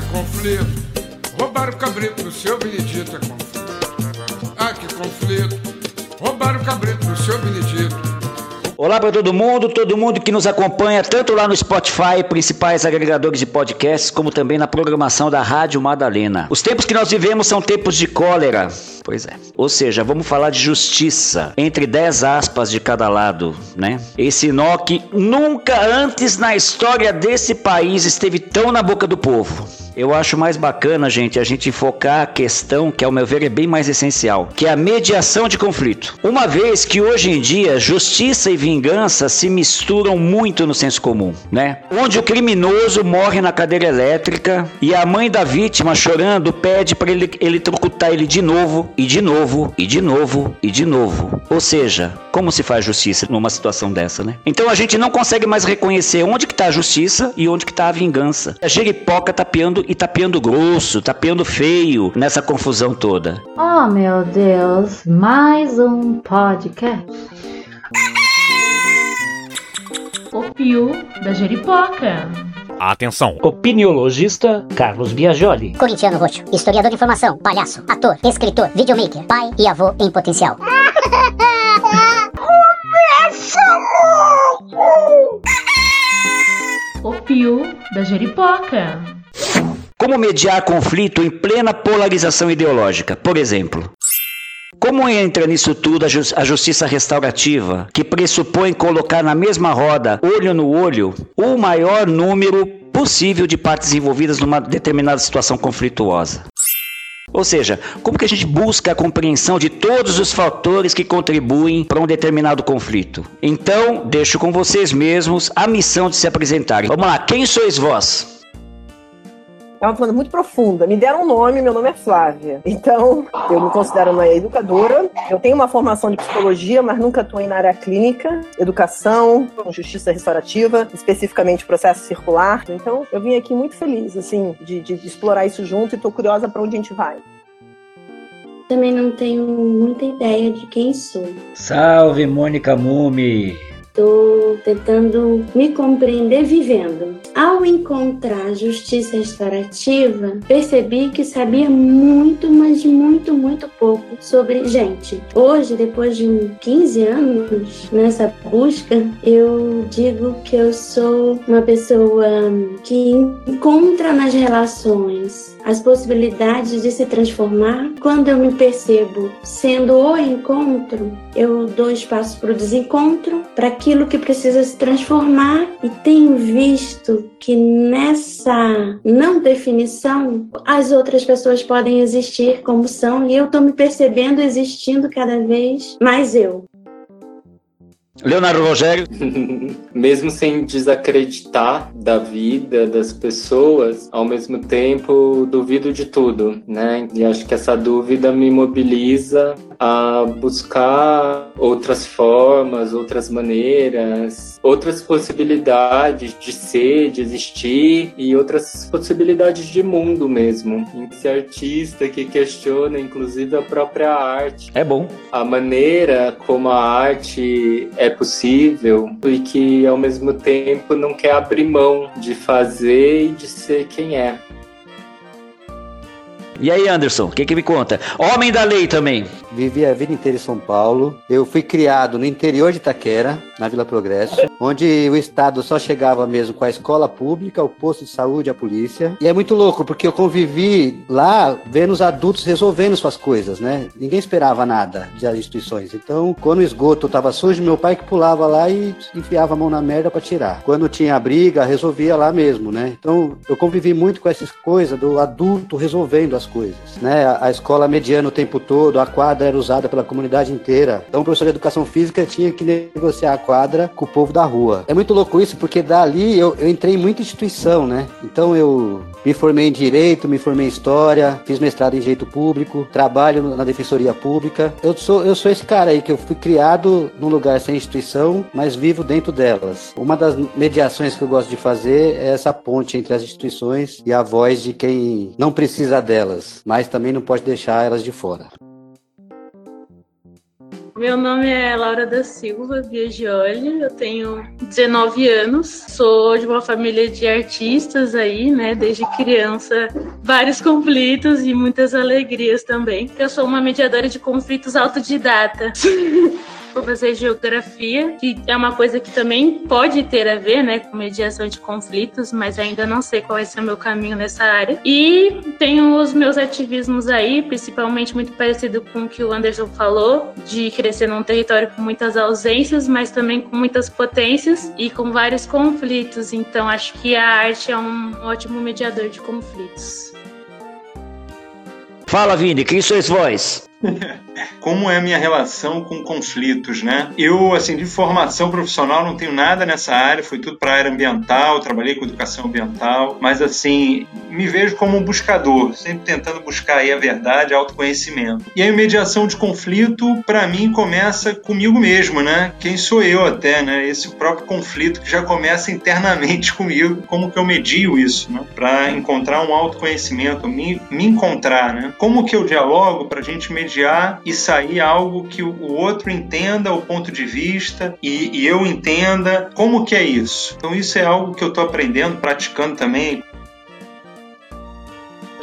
que conflito. Roubaram o cabrito no seu Benedito é conflito. Ah, que conflito. Roubaram o cabrito no seu Benedito. Olá para todo mundo, todo mundo que nos acompanha tanto lá no Spotify, principais agregadores de podcasts, como também na programação da Rádio Madalena. Os tempos que nós vivemos são tempos de cólera. Pois é. Ou seja, vamos falar de justiça entre 10 aspas de cada lado, né? Esse nó que nunca antes na história desse país esteve tão na boca do povo. Eu acho mais bacana, gente, a gente focar a questão que, ao meu ver, é bem mais essencial, que é a mediação de conflito. Uma vez que hoje em dia justiça e vingança se misturam muito no senso comum, né? Onde o criminoso morre na cadeira elétrica e a mãe da vítima chorando pede para ele eletrocutar ele de novo e de novo e de novo e de novo. Ou seja, como se faz justiça numa situação dessa, né? Então a gente não consegue mais reconhecer onde que tá a justiça e onde que tá a vingança. A jeripoca tapeando e tapeando grosso, tapeando feio nessa confusão toda. Oh meu Deus, mais um podcast. O Pio da Jeripoca. Atenção! Opiniologista Carlos Biagioli. Corintiano Roxo, historiador de informação, palhaço, ator, escritor, videomaker, pai e avô em potencial. O Pio da Jeripoca. Como mediar conflito em plena polarização ideológica? Por exemplo, como entra nisso tudo a, ju a, justiça restaurativa, que pressupõe colocar na mesma roda, olho no olho, o maior número possível de partes envolvidas numa determinada situação conflituosa? Ou seja, como que a gente busca a compreensão de todos os fatores que contribuem para um determinado conflito? Então, deixo com vocês mesmos a missão de se apresentarem. Vamos lá, quem sois vós? É uma pergunta muito profunda. Me deram um nome, meu nome é Flávia. Então, eu me considero uma educadora. Eu tenho uma formação de psicologia, mas nunca atuei na área clínica, educação, justiça restaurativa, especificamente processo circular. Então, eu vim aqui muito feliz, assim, de, de, de explorar isso junto e estou curiosa para onde a gente vai. Também não tenho muita ideia de quem sou. Salve, Mônica Mumi! Estou tentando me compreender vivendo. Ao encontrar justiça restaurativa, percebi que sabia muito, mas muito, muito pouco sobre gente. Hoje, depois de 15 anos nessa busca, eu digo que eu sou uma pessoa que encontra nas relações as possibilidades de se transformar. Quando eu me percebo sendo o encontro, eu dou espaço para o desencontro, para aquilo que precisa se transformar e tenho visto que nessa não definição as outras pessoas podem existir como são e eu estou me percebendo existindo cada vez mais eu. Leonardo Rogério. Mesmo sem desacreditar da vida das pessoas, ao mesmo tempo duvido de tudo, né? E acho que essa dúvida me mobiliza a buscar outras formas, outras maneiras, outras possibilidades de ser, de existir e outras possibilidades de mundo mesmo. Esse artista que questiona, inclusive, a própria arte. É bom. A maneira como a arte é possível e que, ao mesmo tempo, não quer abrir mão de fazer e de ser quem é. E aí, Anderson, o que, que me conta? Homem da lei também. Vivi a vida inteira em São Paulo. Eu fui criado no interior de Itaquera, na Vila Progresso, onde o Estado só chegava mesmo com a escola pública, o posto de saúde, a polícia. E é muito louco, porque eu convivi lá vendo os adultos resolvendo suas coisas, né? Ninguém esperava nada das instituições. Então, quando o esgoto estava sujo, meu pai que pulava lá e enfiava a mão na merda para tirar. Quando tinha briga, resolvia lá mesmo, né? Então, eu convivi muito com essas coisas do adulto resolvendo as coisas, né? A escola mediana o tempo todo, a quadra era usada pela comunidade inteira. Então o professor de educação física tinha que negociar a quadra com o povo da rua. É muito louco isso, porque dali eu, eu entrei em muita instituição, né? Então eu me formei em Direito, me formei em História, fiz mestrado em Direito Público, trabalho na Defensoria Pública. Eu sou, eu sou esse cara aí que eu fui criado num lugar sem instituição, mas vivo dentro delas. Uma das mediações que eu gosto de fazer é essa ponte entre as instituições e a voz de quem não precisa delas, mas também não pode deixar elas de fora. Meu nome é Laura da Silva Biagioli, eu tenho 19 anos, sou de uma família de artistas aí, né, desde criança, vários conflitos e muitas alegrias também. Eu sou uma mediadora de conflitos autodidata. Vou fazer geografia, que é uma coisa que também pode ter a ver, né, com mediação de conflitos, mas ainda não sei qual vai ser o meu caminho nessa área. E tenho os meus ativismos aí, principalmente muito parecido com o que o Anderson falou, de crescer num território com muitas ausências, mas também com muitas potências e com vários conflitos. Então, acho que a arte é um ótimo mediador de conflitos. Fala, Vini, quem sois vós? Como é a minha relação com conflitos, né? Eu, assim, de formação profissional não tenho nada nessa área, foi tudo para a área ambiental, trabalhei com educação ambiental, mas, assim, me vejo como um buscador, sempre tentando buscar aí a verdade, autoconhecimento. E a mediação de conflito, para mim, começa comigo mesmo, né? Quem sou eu até, né? Esse próprio conflito que já começa internamente comigo, como que eu medio isso, né? Para encontrar um autoconhecimento, me, me encontrar, né? Como que eu dialogo para a gente mediar mediar e sair algo que o outro entenda o ponto de vista e, e eu entenda como que é isso. Então isso é algo que eu estou aprendendo, praticando também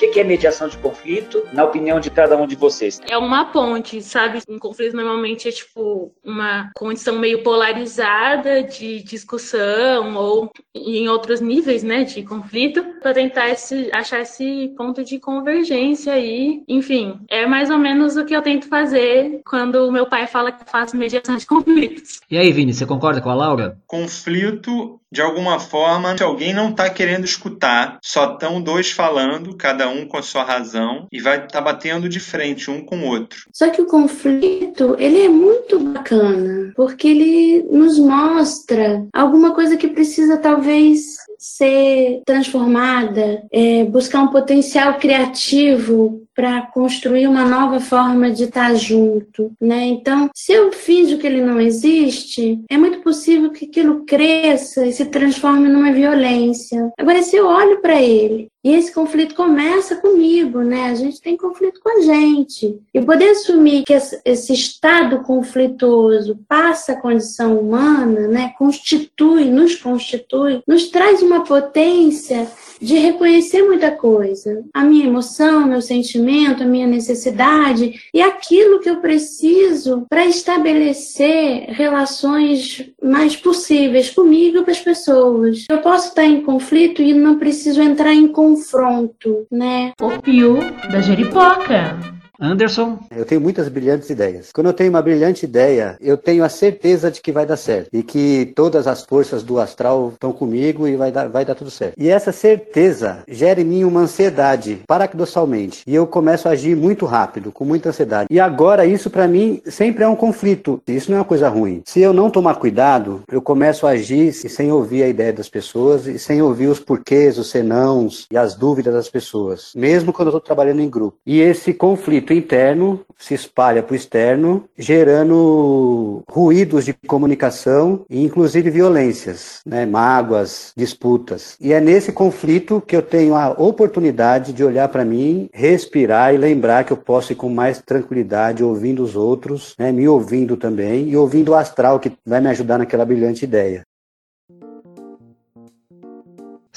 o que é mediação de conflito, na opinião de cada um de vocês? É uma ponte, sabe? Um conflito normalmente é tipo uma condição meio polarizada de discussão ou em outros níveis, né, de conflito, para tentar esse, achar esse ponto de convergência aí. Enfim, é mais ou menos o que eu tento fazer quando o meu pai fala que eu faço mediação de conflitos. E aí, Vini, você concorda com a Laura? Conflito de alguma forma, se alguém não está querendo escutar, só estão dois falando, cada um com a sua razão, e vai estar tá batendo de frente um com o outro. Só que o conflito, ele é muito bacana, porque ele nos mostra alguma coisa que precisa talvez ser transformada, é, buscar um potencial criativo para construir uma nova forma de estar junto, né? Então, se eu finjo que ele não existe, é muito possível que aquilo cresça e se transforme numa violência. Agora, se eu olho para ele e esse conflito começa comigo, né? A gente tem conflito com a gente. E poder assumir que esse estado conflituoso passa a condição humana, né? Constitui, nos constitui, nos traz uma potência de reconhecer muita coisa. A minha emoção, meu sentimento, a minha necessidade e aquilo que eu preciso para estabelecer relações mais possíveis comigo e com as pessoas. Eu posso estar em conflito e não preciso entrar em confronto, né? O Pio da Jeripoca. Anderson? Eu tenho muitas brilhantes ideias. Quando eu tenho uma brilhante ideia, eu tenho a certeza de que vai dar certo. E que todas as forças do astral estão comigo e vai dar, vai dar tudo certo. E essa certeza gera em mim uma ansiedade, paradoxalmente. E eu começo a agir muito rápido, com muita ansiedade. E agora, isso para mim sempre é um conflito. Isso não é uma coisa ruim. Se eu não tomar cuidado, eu começo a agir sem ouvir a ideia das pessoas e sem ouvir os porquês, os senãos e as dúvidas das pessoas. Mesmo quando eu estou trabalhando em grupo. E esse conflito interno se espalha para o externo, gerando ruídos de comunicação e inclusive violências, né? mágoas, disputas. E é nesse conflito que eu tenho a oportunidade de olhar para mim, respirar e lembrar que eu posso ir com mais tranquilidade ouvindo os outros, né? me ouvindo também e ouvindo o astral que vai me ajudar naquela brilhante ideia.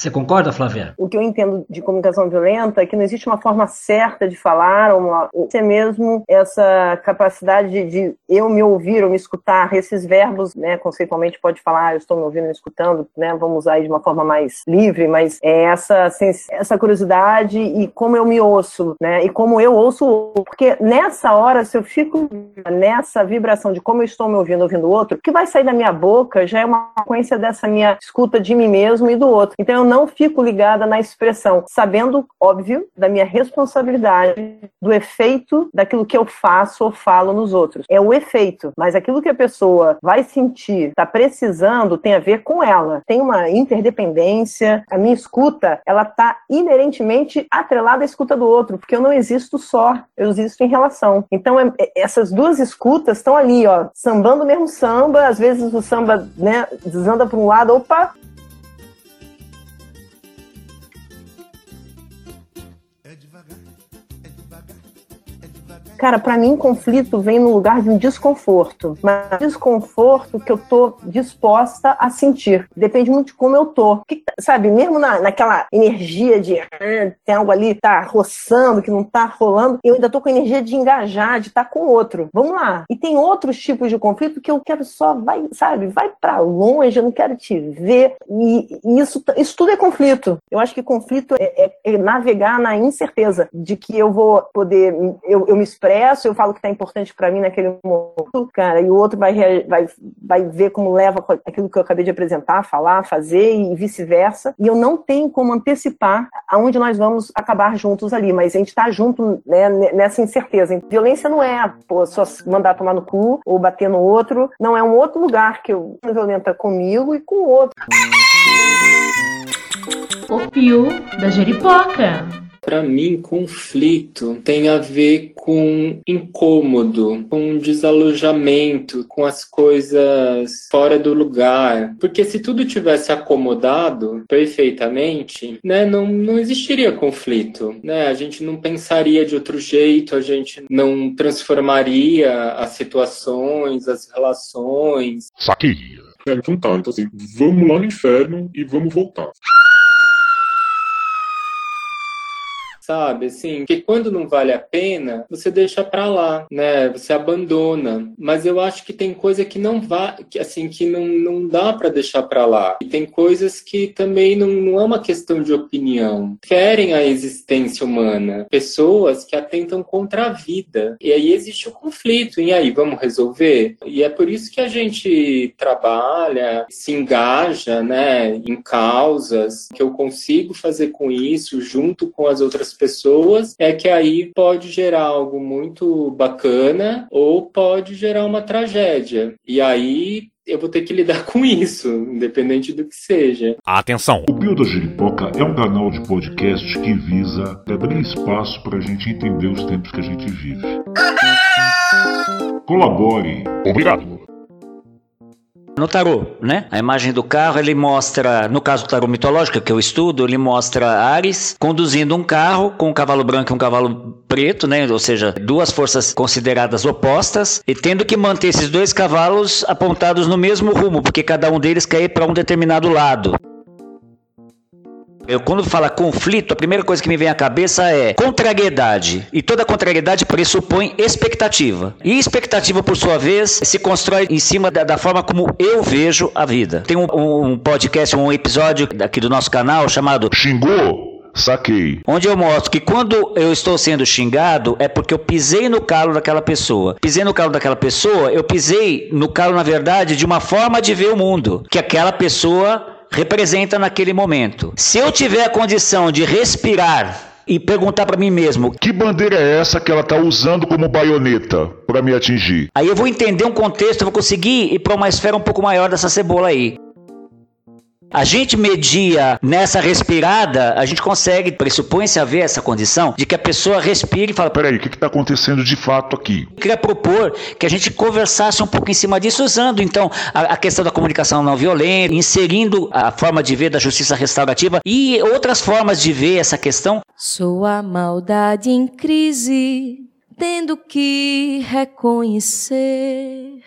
Você concorda, Flávia? O que eu entendo de comunicação violenta é que não existe uma forma certa de falar, ou, uma, ou até mesmo essa capacidade de, de, eu me ouvir ou me escutar. Esses verbos, né, conceitualmente pode falar, ah, eu estou me ouvindo, me escutando, né, vamos usar aí de uma forma mais livre, mas é essa, assim, essa curiosidade e como eu me ouço, né, e como eu ouço, porque nessa hora, se eu fico nessa vibração de como eu estou me ouvindo, ouvindo o outro, o que vai sair da minha boca já é uma consequência dessa minha escuta de mim mesmo e do outro. Então eu não fico ligada na expressão, sabendo, óbvio, da minha responsabilidade, do efeito daquilo que eu faço ou falo nos outros. É o efeito, mas aquilo que a pessoa vai sentir, está precisando, tem a ver com ela. Tem uma interdependência. A minha escuta, ela está inerentemente atrelada à escuta do outro, porque eu não existo só, eu existo em relação. Então, é, é, essas duas escutas estão ali, ó, sambando o mesmo samba, às vezes o samba, né, desanda para um lado, opa, Cara, para mim, conflito vem no lugar de um desconforto. Mas desconforto que eu tô disposta a sentir. Depende muito de como eu tô. Que, sabe, mesmo na, naquela energia de ah, tem algo ali tá roçando, que não tá rolando, eu ainda tô com a energia de engajar, de estar tá com outro. Vamos lá. E tem outros tipos de conflito que eu quero só, vai, sabe, vai para longe, eu não quero te ver. E, e, isso, isso tudo é conflito. Eu acho que conflito é, é, é navegar na incerteza de que eu vou poder, eu, eu me expresso, eu falo que tá importante para mim naquele momento, cara, e o outro vai, vai, vai ver como leva aquilo que eu acabei de apresentar, falar, fazer e vice-versa. E eu não tenho como antecipar aonde nós vamos acabar juntos ali, mas a gente tá junto né, nessa incerteza. Violência não é pô, só mandar tomar no cu ou bater no outro, não é um outro lugar que eu violenta comigo e com o outro. O Pio da Jeripoca. Para mim, conflito tem a ver com incômodo, com desalojamento, com as coisas fora do lugar. Porque se tudo tivesse acomodado perfeitamente, né, não, não existiria conflito. Né? A gente não pensaria de outro jeito, a gente não transformaria as situações, as relações. Saquei. É, então tá, então assim, vamos lá no inferno e vamos voltar. Sabe? Assim, que quando não vale a pena, você deixa para lá, né? Você abandona. Mas eu acho que tem coisa que não que assim, que não, não dá para deixar para lá. E tem coisas que também não, não é uma questão de opinião. Querem a existência humana. Pessoas que atentam contra a vida. E aí existe o conflito. E aí, vamos resolver? E é por isso que a gente trabalha, se engaja, né, em causas que eu consigo fazer com isso junto com as outras pessoas, é que aí pode gerar algo muito bacana ou pode gerar uma tragédia. E aí eu vou ter que lidar com isso, independente do que seja. Atenção! O Bio da Giripoca é um canal de podcast que visa abrir espaço para a gente entender os tempos que a gente vive. Colabore! Obrigado! No tarô, né? A imagem do carro, ele mostra, no caso do tarô mitológico que eu estudo, ele mostra Ares conduzindo um carro com um cavalo branco e um cavalo preto, né? Ou seja, duas forças consideradas opostas e tendo que manter esses dois cavalos apontados no mesmo rumo, porque cada um deles quer ir para um determinado lado. Eu, quando fala conflito, a primeira coisa que me vem à cabeça é contrariedade. E toda contrariedade pressupõe expectativa. E expectativa, por sua vez, se constrói em cima da, da forma como eu vejo a vida. Tem um, um podcast, um episódio aqui do nosso canal chamado Xingou? Saquei. Onde eu mostro que quando eu estou sendo xingado é porque eu pisei no calo daquela pessoa. Pisei no calo daquela pessoa, eu pisei no calo, na verdade, de uma forma de ver o mundo. Que aquela pessoa representa naquele momento. Se eu tiver a condição de respirar e perguntar para mim mesmo: que bandeira é essa que ela está usando como baioneta para me atingir? Aí eu vou entender um contexto, eu vou conseguir ir para uma esfera um pouco maior dessa cebola aí. A gente media nessa respirada, a gente consegue, pressupõe-se haver essa condição de que a pessoa respire e fala: Peraí, o que está acontecendo de fato aqui? Eu queria propor que a gente conversasse um pouco em cima disso, usando então a, a questão da comunicação não violenta, inserindo a forma de ver da justiça restaurativa e outras formas de ver essa questão. Sou a maldade em crise, tendo que reconhecer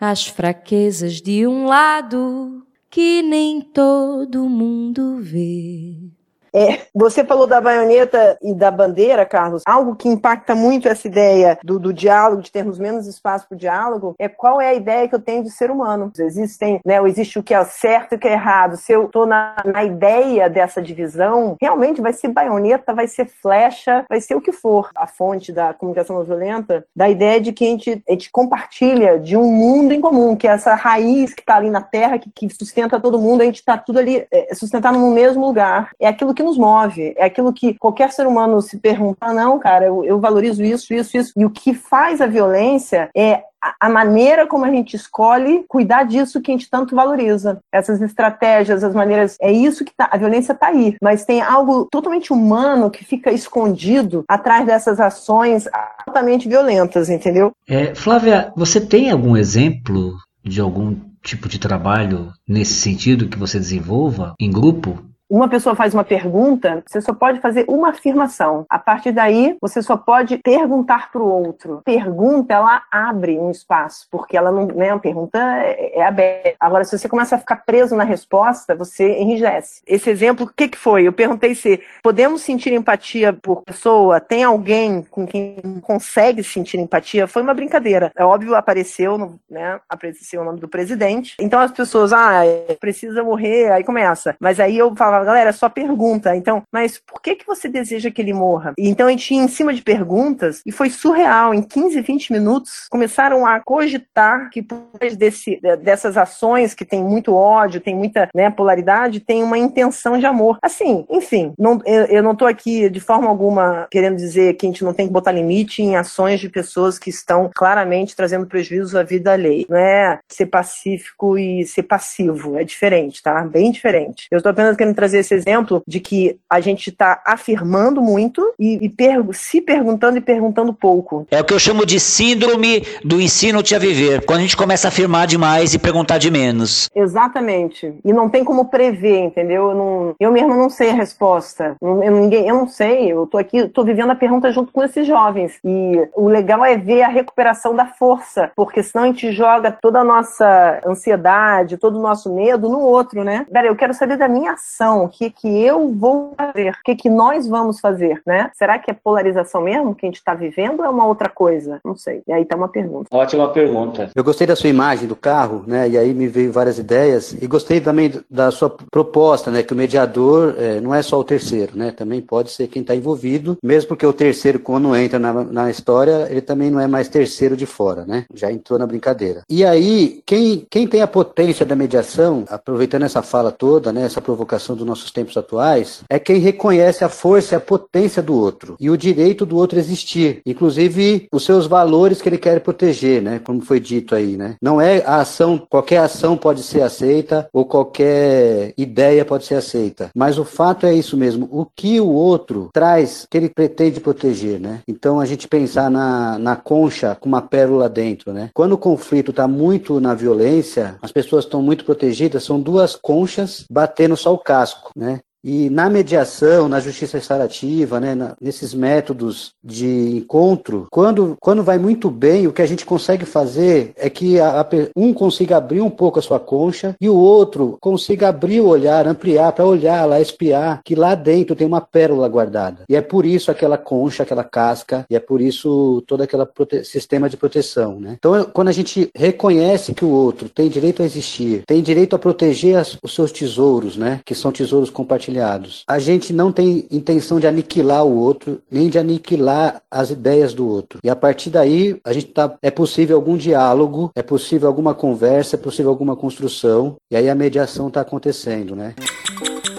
as fraquezas de um lado que nem todo mundo vê. É, você falou da baioneta e da bandeira, Carlos. Algo que impacta muito essa ideia do, do diálogo, de termos menos espaço para o diálogo, é qual é a ideia que eu tenho de ser humano. Existem, né, existe o que é certo e o que é errado. Se eu estou na, na ideia dessa divisão, realmente vai ser baioneta, vai ser flecha, vai ser o que for. A fonte da comunicação não violenta, da ideia de que a gente, a gente compartilha de um mundo em comum, que é essa raiz que está ali na terra, que, que sustenta todo mundo, a gente está tudo ali é, sustentado no mesmo lugar. É aquilo que nos move, é aquilo que qualquer ser humano se pergunta, não, cara, eu, eu valorizo isso, isso, isso. E o que faz a violência é a maneira como a gente escolhe cuidar disso que a gente tanto valoriza. Essas estratégias, as maneiras, é isso que tá, a violência está aí, mas tem algo totalmente humano que fica escondido atrás dessas ações altamente violentas, entendeu? É, Flávia, você tem algum exemplo de algum tipo de trabalho nesse sentido que você desenvolva em grupo? Uma pessoa faz uma pergunta, você só pode fazer uma afirmação. A partir daí, você só pode perguntar para o outro. Pergunta, ela abre um espaço, porque ela não, né, a pergunta é, é aberta. Agora, se você começa a ficar preso na resposta, você enrijece. Esse exemplo, o que, que foi? Eu perguntei se podemos sentir empatia por pessoa? Tem alguém com quem consegue sentir empatia? Foi uma brincadeira. É óbvio, apareceu, né, apareceu o nome do presidente. Então as pessoas, ah, precisa morrer, aí começa. Mas aí eu falava, galera, só pergunta. Então, mas por que que você deseja que ele morra? E então a gente ia em cima de perguntas e foi surreal. Em 15, 20 minutos, começaram a cogitar que por desse, dessas ações que tem muito ódio, tem muita né, polaridade, tem uma intenção de amor. Assim, enfim, não, eu, eu não estou aqui de forma alguma querendo dizer que a gente não tem que botar limite em ações de pessoas que estão claramente trazendo prejuízo à vida alheia. Não é ser pacífico e ser passivo, é diferente, tá? Bem diferente. Eu estou apenas querendo trazer esse exemplo de que a gente está afirmando muito e, e se perguntando e perguntando pouco. É o que eu chamo de síndrome do ensino-te a viver. Quando a gente começa a afirmar demais e perguntar de menos. Exatamente. E não tem como prever, entendeu? Eu, não, eu mesmo não sei a resposta. Eu, ninguém, eu não sei. Eu tô aqui, tô vivendo a pergunta junto com esses jovens. E o legal é ver a recuperação da força, porque senão a gente joga toda a nossa ansiedade, todo o nosso medo no outro, né? Pera, eu quero saber da minha ação, o que que eu vou fazer, o que que nós vamos fazer, né? Será que é polarização mesmo que a gente está vivendo ou é uma outra coisa? Não sei. E aí tá uma pergunta. Ótima pergunta. Eu gostei da sua imagem do carro, né? E aí me veio várias ideias. E gostei também da sua proposta, né? Que o mediador é, não é só o terceiro, né? Também pode ser quem está envolvido, mesmo porque o terceiro, quando entra na, na história, ele também não é mais terceiro de fora, né? Já entrou na brincadeira. E aí, quem, quem tem a potência da mediação, aproveitando essa fala toda, né? Essa provocação dos nossos tempos atuais, é quem reconhece a força e a potência do outro e o direito do outro existir, inclusive os seus valores que ele quer proteger, né? Como foi dito aí, né? Não é a ação, qualquer ação pode ser aceita ou qualquer ideia pode ser aceita, mas o fato é isso mesmo, o que o outro traz que ele pretende proteger, né? Então a gente pensar na, na concha com uma pérola dentro, né? Quando o conflito está muito na violência, as pessoas estão muito protegidas, são duas conchas batendo só o casco, né? E na mediação, na justiça restaurativa, né, na, nesses métodos de encontro, quando, quando vai muito bem, o que a gente consegue fazer é que a, a, um consiga abrir um pouco a sua concha e o outro consiga abrir o olhar, ampliar, para olhar lá, espiar, que lá dentro tem uma pérola guardada. E é por isso aquela concha, aquela casca, e é por isso todo aquele sistema de proteção. Né? Então, quando a gente reconhece que o outro tem direito a existir, tem direito a proteger as, os seus tesouros, né, que são tesouros compartilhados, compartilhados. A gente não tem intenção de aniquilar o outro, nem de aniquilar as ideias do outro. E a partir daí, a gente tá, é possível algum diálogo, é possível alguma conversa, é possível alguma construção, e aí a mediação está acontecendo, né?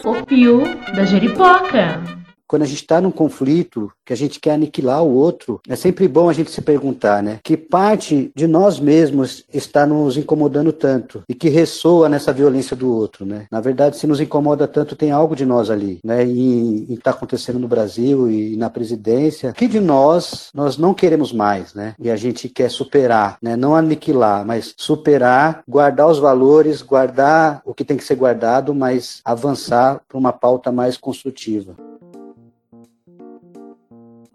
O Pio da Jeripoca quando a gente está num conflito, que a gente quer aniquilar o outro, é sempre bom a gente se perguntar, né? Que parte de nós mesmos está nos incomodando tanto e que ressoa nessa violência do outro, né? Na verdade, se nos incomoda tanto, tem algo de nós ali, né? E está acontecendo no Brasil e na presidência, que de nós nós não queremos mais, né? E a gente quer superar, né? Não aniquilar, mas superar, guardar os valores, guardar o que tem que ser guardado, mas avançar para uma pauta mais construtiva.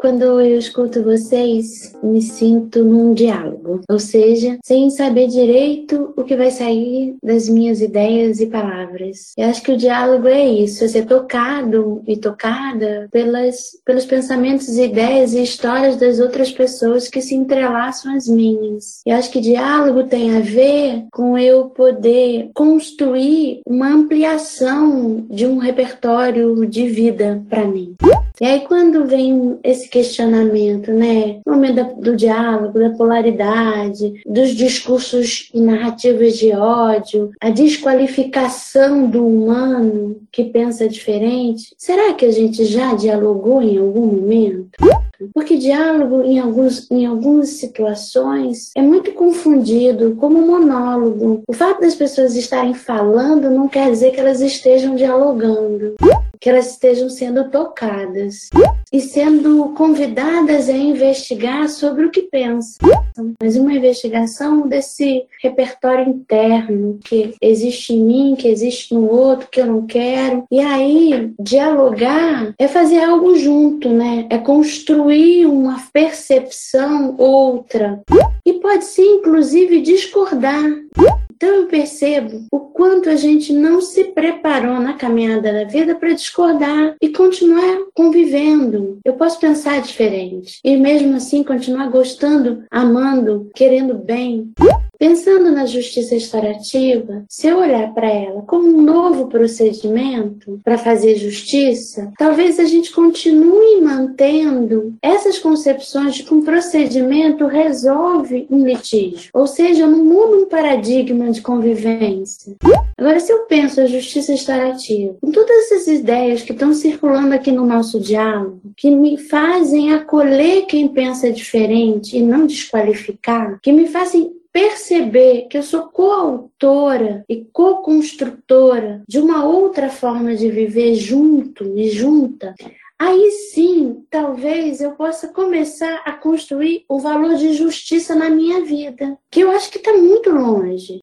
Quando eu escuto vocês, me sinto num diálogo, ou seja, sem saber direito o que vai sair das minhas ideias e palavras. Eu acho que o diálogo é isso, é ser tocado e tocada pelas, pelos pensamentos, ideias e histórias das outras pessoas que se entrelaçam às minhas. Eu acho que diálogo tem a ver com eu poder construir uma ampliação de um repertório de vida para mim. E aí quando vem esse questionamento, né? No momento do diálogo, da polaridade, dos discursos e narrativas de ódio, a desqualificação do humano que pensa diferente. Será que a gente já dialogou em algum momento? Porque diálogo, em, alguns, em algumas situações, é muito confundido como monólogo. O fato das pessoas estarem falando não quer dizer que elas estejam dialogando, que elas estejam sendo tocadas. E sendo convidadas a investigar sobre o que pensam. Mas uma investigação desse repertório interno que existe em mim, que existe no outro, que eu não quero. E aí, dialogar é fazer algo junto, né? É construir uma percepção outra. E pode ser, inclusive, discordar. Então eu percebo o quanto a gente não se preparou na caminhada da vida para discordar e continuar convivendo. Eu posso pensar diferente e mesmo assim continuar gostando, amando, querendo bem. Pensando na justiça restaurativa, se eu olhar para ela como um novo procedimento para fazer justiça, talvez a gente continue mantendo essas concepções de que um procedimento resolve um litígio, ou seja, não muda um paradigma de convivência. Agora, se eu penso a justiça restaurativa, com todas essas ideias que estão circulando aqui no nosso diálogo, que me fazem acolher quem pensa diferente e não desqualificar, que me fazem perceber que eu sou coautora e co-construtora de uma outra forma de viver junto e junta, aí sim, talvez eu possa começar a construir o valor de justiça na minha vida, que eu acho que está muito longe.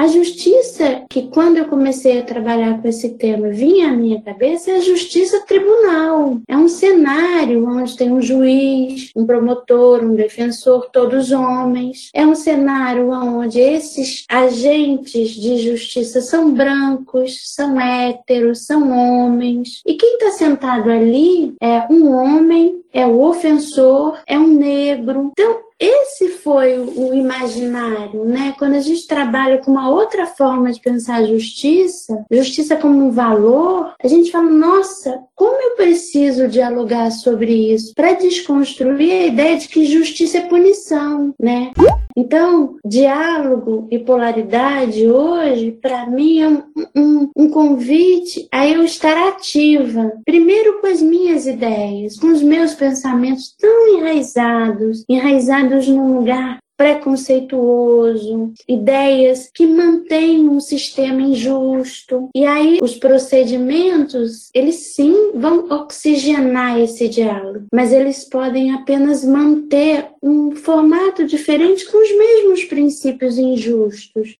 A justiça, que quando eu comecei a trabalhar com esse tema vinha à minha cabeça, é a justiça tribunal. É um cenário onde tem um juiz, um promotor, um defensor, todos homens. É um cenário onde esses agentes de justiça são brancos, são héteros, são homens. E quem está sentado ali é um homem, é o ofensor, é um negro. Então, esse foi o imaginário, né? Quando a gente trabalha com uma outra forma de pensar a justiça, justiça como um valor, a gente fala, nossa, como eu preciso dialogar sobre isso para desconstruir a ideia de que justiça é punição, né? Então, diálogo e polaridade hoje, para mim, é um, um, um, convite a eu estar ativa. Primeiro com as minhas ideias, com os meus pensamentos tão enraizados enraizados num lugar preconceituoso, ideias que mantêm um sistema injusto. E aí os procedimentos, eles sim vão oxigenar esse diálogo, mas eles podem apenas manter um formato diferente com os mesmos princípios injustos.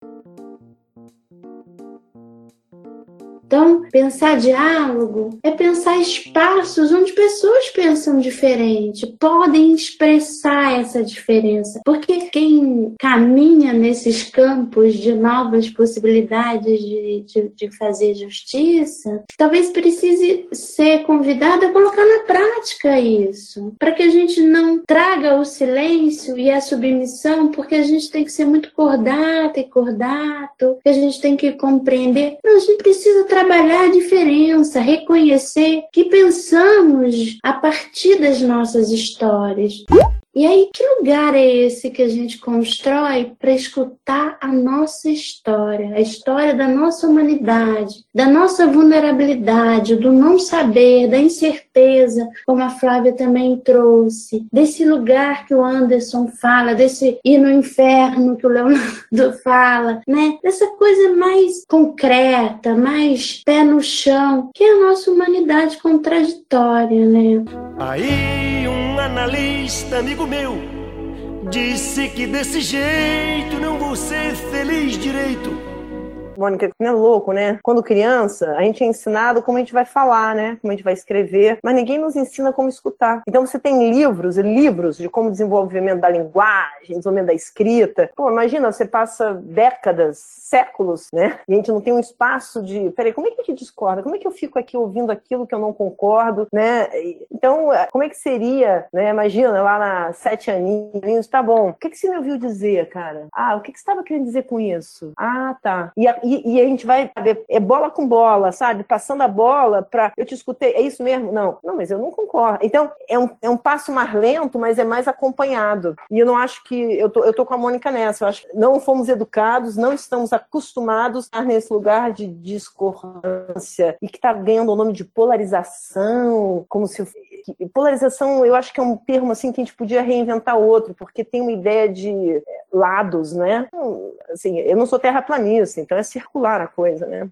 Então, pensar diálogo é pensar espaços onde pessoas pensam diferente, podem expressar essa diferença. Porque quem caminha nesses campos de novas possibilidades de, de, de fazer justiça, talvez precise ser convidado a colocar na prática isso, para que a gente não traga o silêncio e a submissão, porque a gente tem que ser muito cordata e cordato, que a gente tem que compreender. Não, a gente precisa trabalhar trabalhar a diferença, reconhecer que pensamos a partir das nossas histórias. E aí, que lugar é esse que a gente constrói para escutar a nossa história, a história da nossa humanidade, da nossa vulnerabilidade, do não saber, da incerteza, como a Flávia também trouxe, desse lugar que o Anderson fala, desse ir no inferno que o Leonardo fala, né? Dessa coisa mais concreta, mais pé no chão, que é a nossa humanidade contraditória, né? Aí um analista amigo meu disse que desse jeito não vou ser feliz direito. Mônica, que é louco, né? Quando criança, a gente é ensinado como a gente vai falar, né? Como a gente vai escrever, mas ninguém nos ensina como escutar. Então você tem livros e livros de como desenvolvimento da linguagem, desenvolvimento da escrita. Pô, imagina, você passa décadas, séculos, né? E a gente não tem um espaço de, peraí, como é que a gente discorda? Como é que eu fico aqui ouvindo aquilo que eu não concordo, né? Então, como é que seria, né? Imagina, lá na sete aninhos, tá bom. O que, que você me ouviu dizer, cara? Ah, o que, que você estava querendo dizer com isso? Ah, tá. E, a, e, e, a gente vai, é bola com bola, sabe? Passando a bola para eu te escutei, é isso mesmo? Não, não, mas eu não concordo. Então, é um, é um passo mais lento, mas é mais acompanhado. E eu não acho que, eu tô, eu tô com a Mônica nessa, eu acho que não fomos educados, não estamos acostumados a estar nesse lugar de discordância e que está ganhando o nome de polarização, como se polarização eu acho que é um termo assim que a gente podia reinventar outro, porque tem uma ideia de lados, né? Assim, eu não sou terraplanista, então é circular a coisa, né?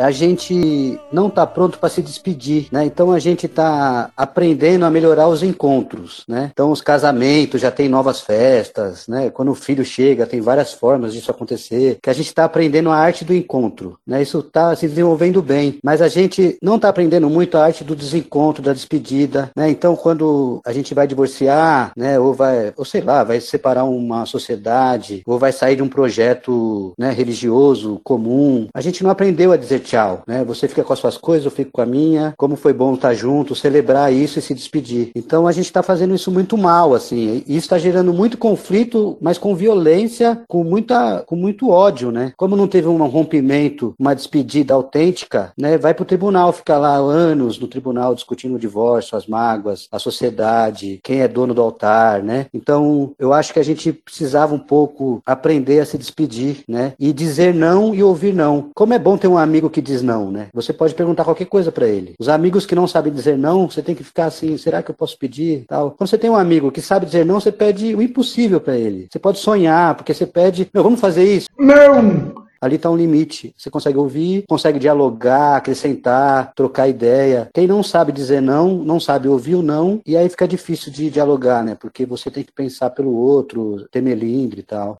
A gente não está pronto para se despedir, né? Então a gente está aprendendo a melhorar os encontros, né? Então os casamentos já tem novas festas, né? Quando o filho chega, tem várias formas disso acontecer. Que a gente está aprendendo a arte do encontro, né? Isso está se desenvolvendo bem, mas a gente não está aprendendo muito a arte do desencontro, da despedida, né? Então quando a gente vai divorciar, né? Ou vai, ou sei lá, vai separar uma sociedade, ou vai sair de um projeto, né? Religioso comum, a gente não aprendeu a dizer tchau, né? Você fica com as suas coisas, eu fico com a minha. Como foi bom estar junto, celebrar isso e se despedir. Então a gente está fazendo isso muito mal, assim. E isso está gerando muito conflito, mas com violência, com muita, com muito ódio, né? Como não teve um rompimento, uma despedida autêntica, né? Vai para o tribunal, ficar lá anos no tribunal discutindo o divórcio, as mágoas, a sociedade, quem é dono do altar, né? Então eu acho que a gente precisava um pouco aprender a se despedir, né? E dizer não e ouvir não. Como é bom ter um amigo que diz não, né? Você pode perguntar qualquer coisa para ele. Os amigos que não sabem dizer não, você tem que ficar assim, será que eu posso pedir? Tal. Quando você tem um amigo que sabe dizer não, você pede o impossível para ele. Você pode sonhar, porque você pede, meu, vamos fazer isso? Não! Ali está um limite. Você consegue ouvir, consegue dialogar, acrescentar, trocar ideia. Quem não sabe dizer não, não sabe ouvir o não, e aí fica difícil de dialogar, né? Porque você tem que pensar pelo outro, ter melindre e tal.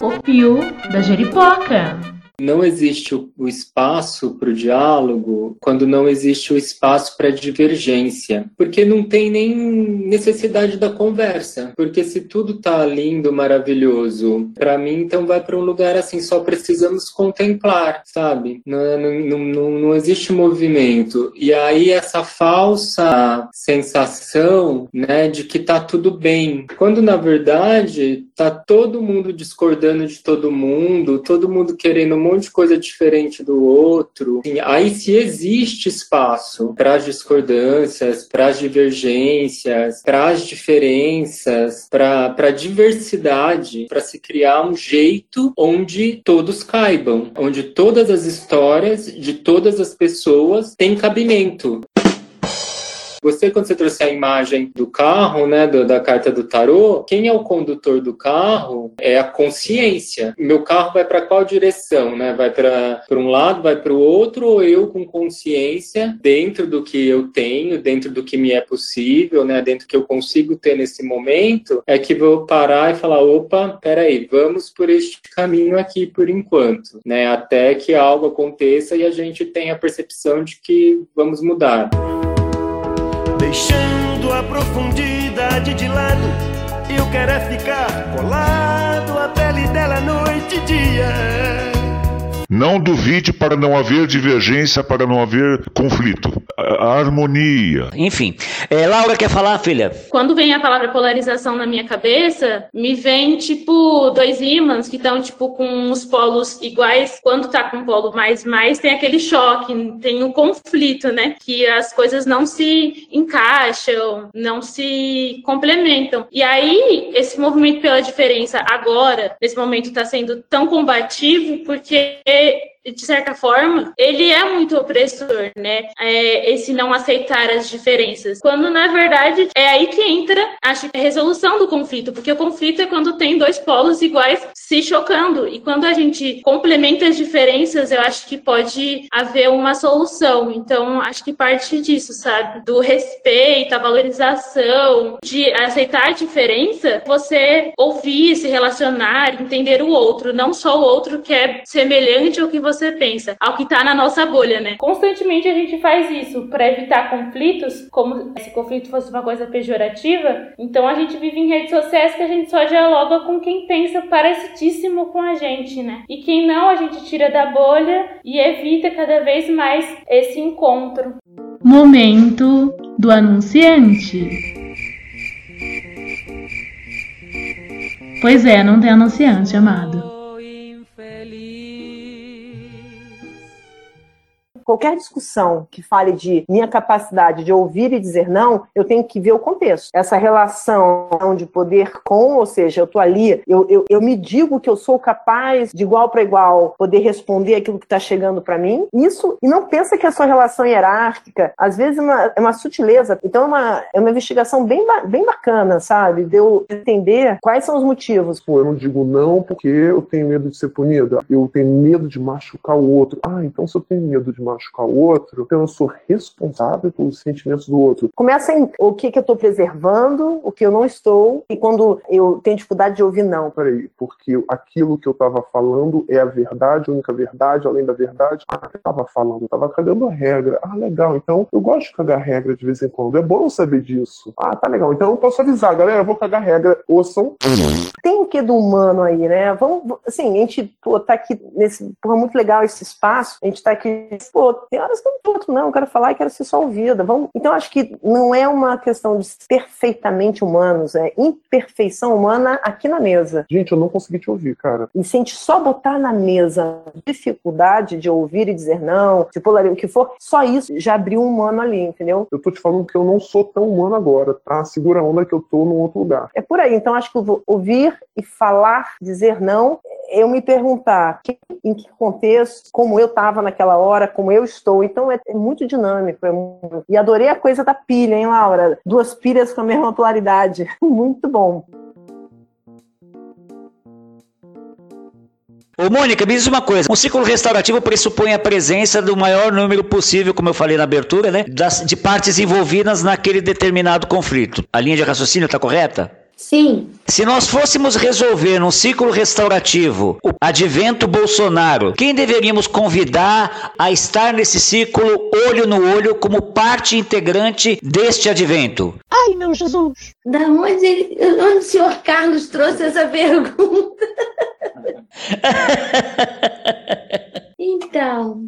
O Pio da Jeripoca. Não existe o espaço para o diálogo quando não existe o espaço para divergência, porque não tem nem necessidade da conversa. Porque se tudo tá lindo, maravilhoso, para mim então vai para um lugar assim, só precisamos contemplar, sabe? Não, não, não, não existe movimento. E aí essa falsa sensação, né, de que tá tudo bem, quando na verdade tá todo mundo discordando de todo mundo, todo mundo querendo monte de coisa diferente do outro. Assim, aí se existe espaço para as discordâncias, para as divergências, para as diferenças, para a diversidade, para se criar um jeito onde todos caibam, onde todas as histórias de todas as pessoas têm cabimento. Você, quando você trouxe a imagem do carro, né, do, da carta do tarô, quem é o condutor do carro é a consciência. Meu carro vai para qual direção, né? Vai para um lado, vai para o outro, ou eu com consciência, dentro do que eu tenho, dentro do que me é possível, né, dentro do que eu consigo ter nesse momento, é que vou parar e falar, opa, peraí, vamos por este caminho aqui por enquanto, né, até que algo aconteça e a gente tenha a percepção de que vamos mudar deixando a profundidade de lado. Eu quero é ficar colado à pele dela noite e dia. Não duvide para não haver divergência, para não haver conflito. A, harmonia. Enfim. É, Laura, quer falar, filha? Quando vem a palavra polarização na minha cabeça, me vem, tipo, dois ímãs que estão, tipo, com os polos iguais. Quando tá com o polo mais, mais, tem aquele choque, tem um conflito, né? Que as coisas não se encaixam, não se complementam. E aí, esse movimento pela diferença agora, nesse momento, tá sendo tão combativo porque it. De certa forma, ele é muito opressor, né? É, esse não aceitar as diferenças. Quando, na verdade, é aí que entra, acho que a resolução do conflito, porque o conflito é quando tem dois polos iguais se chocando. E quando a gente complementa as diferenças, eu acho que pode haver uma solução. Então, acho que parte disso, sabe? Do respeito, a valorização, de aceitar a diferença, você ouvir, se relacionar, entender o outro, não só o outro que é semelhante ao que você você pensa, ao que está na nossa bolha, né? Constantemente a gente faz isso para evitar conflitos, como se conflito fosse uma coisa pejorativa. Então a gente vive em redes sociais que a gente só dialoga com quem pensa parecidíssimo com a gente, né? E quem não, a gente tira da bolha e evita cada vez mais esse encontro. Momento do anunciante. Pois é, não tem anunciante, amado. Qualquer discussão que fale de minha capacidade de ouvir e dizer não, eu tenho que ver o contexto. Essa relação de poder com, ou seja, eu tô ali, eu, eu, eu me digo que eu sou capaz de igual para igual poder responder aquilo que está chegando para mim. Isso, e não pensa que a sua relação hierárquica, às vezes é uma, é uma sutileza. Então é uma, é uma investigação bem, bem bacana, sabe? De eu entender quais são os motivos. Pô, eu não digo não porque eu tenho medo de ser punida. Eu tenho medo de machucar o outro. Ah, então se eu tenho medo de machucar o outro, então eu sou responsável pelos sentimentos do outro. Começa em o que, que eu estou preservando, o que eu não estou, e quando eu tenho dificuldade de ouvir não. Peraí, porque aquilo que eu estava falando é a verdade, a única verdade, além da verdade. Ah, eu estava falando, eu estava cagando a regra. Ah, legal, então eu gosto de cagar regra de vez em quando. É bom saber disso. Ah, tá legal. Então eu posso avisar, galera, eu vou cagar regra. Ouçam. Tem o que do humano aí, né? Vamos, assim, a gente pô, tá aqui nesse. Porra, muito legal esse espaço. A gente tá aqui. Pô, tem horas que eu não tô, não, eu quero falar e quero ser só ouvida. Vamos... Então acho que não é uma questão de perfeitamente humanos, é imperfeição humana aqui na mesa. Gente, eu não consegui te ouvir, cara. E se a gente só botar na mesa dificuldade de ouvir e dizer não, se polaria, o que for, só isso já abriu um humano ali, entendeu? Eu tô te falando que eu não sou tão humano agora, tá? Segura a onda que eu tô num outro lugar. É por aí. Então acho que ouvir e falar, dizer não, eu me perguntar em que contexto, como eu estava naquela hora, como eu estou. Então é, é muito dinâmico. É muito... E adorei a coisa da pilha, hein, Laura? Duas pilhas com a mesma polaridade. muito bom. Ô, Mônica, me diz uma coisa. Um ciclo restaurativo pressupõe a presença do maior número possível, como eu falei na abertura, né? Das, de partes envolvidas naquele determinado conflito. A linha de raciocínio está correta? Sim. Se nós fôssemos resolver num ciclo restaurativo o advento Bolsonaro, quem deveríamos convidar a estar nesse ciclo olho no olho como parte integrante deste advento? Ai, meu Jesus! Da onde, ele, onde o senhor Carlos trouxe essa pergunta? então,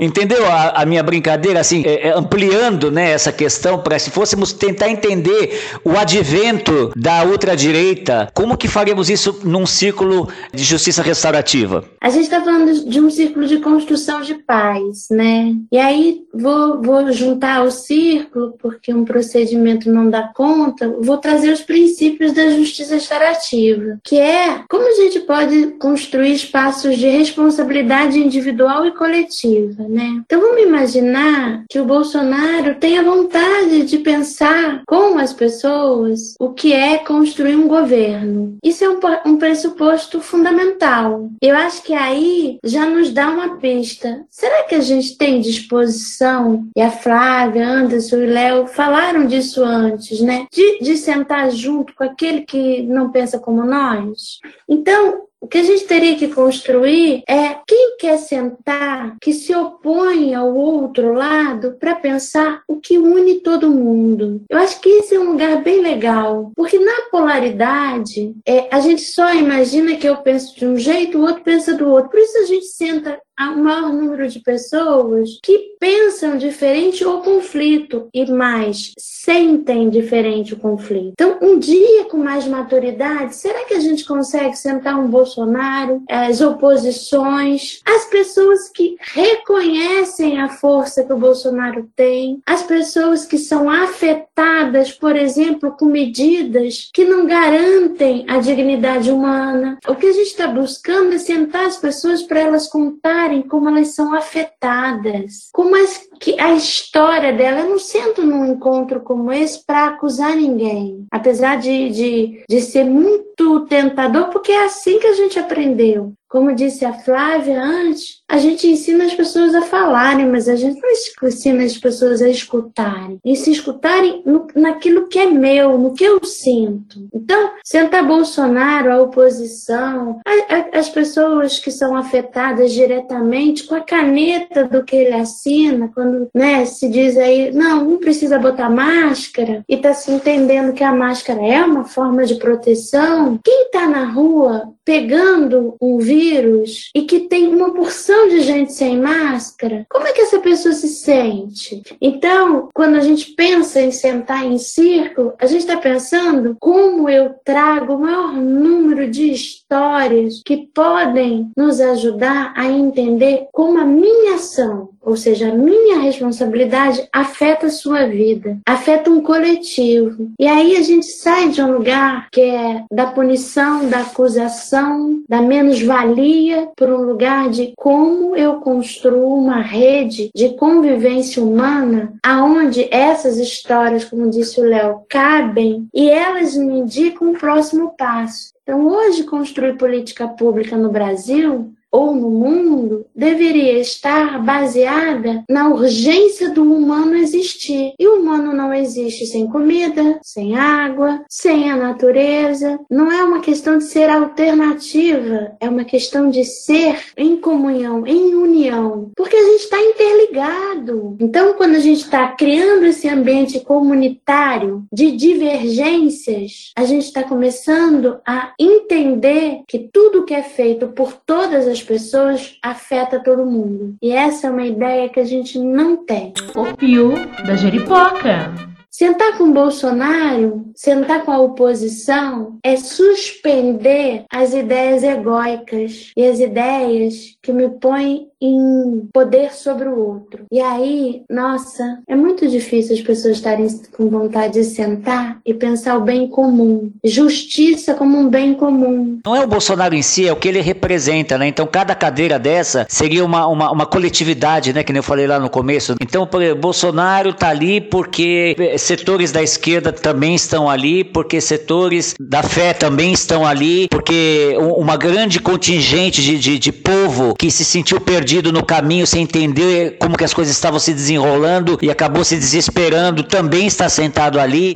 Entendeu a, a, minha brincadeira, assim, é, é, ampliando né, essa questão para se fôssemos tentar entender o advento da ultradireita, como que faríamos isso num ciclo de justiça restaurativa? A gente está falando de um círculo de construção de paz, né? E aí vou, vou juntar o círculo, porque um procedimento não dá conta, vou trazer os princípios da justiça restaurativa, que é como a gente pode construir espaços de responsabilidade individual e coletiva né? Então vamos imaginar que o Bolsonaro tenha vontade de pensar com as pessoas o que é construir um governo. Isso é um, um pressuposto fundamental. Eu acho que aí já nos dá uma pista. Será que a gente tem disposição? E a Flávia, Anderson e Léo falaram disso antes, né? De, de sentar junto com aquele que não pensa como nós. Então, o que a gente teria que construir é quem quer sentar, que se opõe ao outro lado para pensar o que une todo mundo. Eu acho que esse é um lugar bem legal, porque na polaridade é, a gente só imagina que eu penso de um jeito, o outro pensa do outro. Por isso a gente senta um maior número de pessoas que pensam diferente o conflito e mais sentem diferente o conflito. Então, um dia com mais maturidade, será que a gente consegue sentar um Bolsonaro, as oposições, as pessoas que reconhecem a força que o Bolsonaro tem, as pessoas que são afetadas, por exemplo, com medidas que não garantem a dignidade humana? O que a gente está buscando é sentar as pessoas para elas contarem como elas são afetadas, como as, que a história dela. Eu não sento num encontro como esse para acusar ninguém, apesar de, de, de ser muito tentador, porque é assim que a gente aprendeu. Como disse a Flávia antes, a gente ensina as pessoas a falarem, mas a gente não ensina as pessoas a escutarem. E se escutarem no, naquilo que é meu, no que eu sinto. Então, sentar Bolsonaro, a oposição, a, a, as pessoas que são afetadas diretamente com a caneta do que ele assina, quando né, se diz aí, não, não precisa botar máscara, e está se entendendo que a máscara é uma forma de proteção. Quem está na rua pegando um vírus e que tem uma porção de gente sem máscara, como é que essa pessoa se sente? Então, quando a gente pensa em sentar em círculo, a gente está pensando como eu trago o maior número de histórias que podem nos ajudar a entender como a minha ação, ou seja, a minha responsabilidade, afeta a sua vida, afeta um coletivo. E aí a gente sai de um lugar que é da punição, da acusação, da menos-valia, para um lugar de como eu construo uma rede de convivência humana, aonde essas histórias, como disse o Léo, cabem e elas me indicam o próximo passo. Então, hoje, construir política pública no Brasil ou no mundo deveria estar baseada na urgência do humano existir. E o humano não existe sem comida, sem água, sem a natureza. Não é uma questão de ser alternativa, é uma questão de ser em comunhão, em união, porque a gente está interligado. Então, quando a gente está criando esse ambiente comunitário de divergências, a gente está começando a entender que tudo que é feito por todas as pessoas afeta todo mundo. E essa é uma ideia que a gente não tem. O Pio da Jeripoca. Sentar com Bolsonaro, sentar com a oposição, é suspender as ideias egóicas e as ideias que me põem em poder sobre o outro. E aí, nossa, é muito difícil as pessoas estarem com vontade de sentar e pensar o bem comum. Justiça como um bem comum. Não é o Bolsonaro em si, é o que ele representa, né? Então, cada cadeira dessa seria uma, uma, uma coletividade, né? Que nem eu falei lá no começo. Então, por exemplo, Bolsonaro tá ali porque setores da esquerda também estão ali, porque setores da fé também estão ali, porque uma grande contingente de, de, de povo que se sentiu perdido no caminho sem entender como que as coisas estavam se desenrolando e acabou se desesperando também está sentado ali.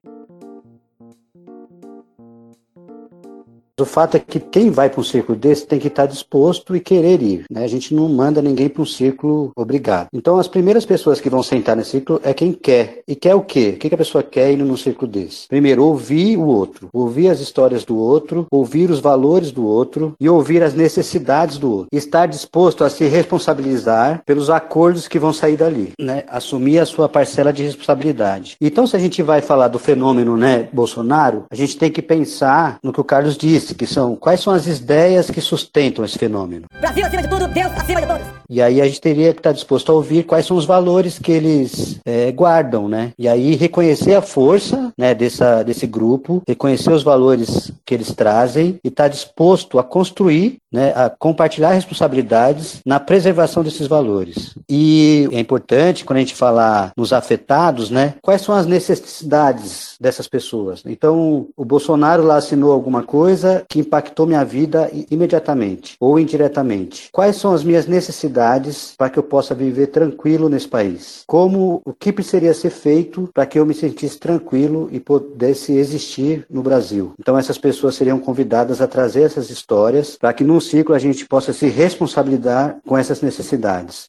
O fato é que quem vai para um círculo desse tem que estar disposto e querer ir. Né? A gente não manda ninguém para um círculo obrigado. Então, as primeiras pessoas que vão sentar nesse círculo é quem quer. E quer o quê? O que a pessoa quer indo num círculo desse? Primeiro, ouvir o outro. Ouvir as histórias do outro, ouvir os valores do outro e ouvir as necessidades do outro. Estar disposto a se responsabilizar pelos acordos que vão sair dali. Né? Assumir a sua parcela de responsabilidade. Então, se a gente vai falar do fenômeno né, Bolsonaro, a gente tem que pensar no que o Carlos disse que são quais são as ideias que sustentam esse fenômeno. Brasil acima de tudo, Deus acima de todos. E aí a gente teria que estar disposto a ouvir quais são os valores que eles é, guardam, né? E aí reconhecer a força né, dessa, desse grupo, reconhecer os valores que eles trazem e estar disposto a construir, né, a compartilhar responsabilidades na preservação desses valores. E é importante, quando a gente falar nos afetados, né, quais são as necessidades dessas pessoas. Então, o Bolsonaro lá assinou alguma coisa que impactou minha vida imediatamente ou indiretamente. Quais são as minhas necessidades para que eu possa viver tranquilo nesse país? Como o que precisaria ser feito para que eu me sentisse tranquilo e pudesse existir no Brasil? Então, essas pessoas seriam convidadas a trazer essas histórias para que num ciclo a gente possa se responsabilizar com essas necessidades.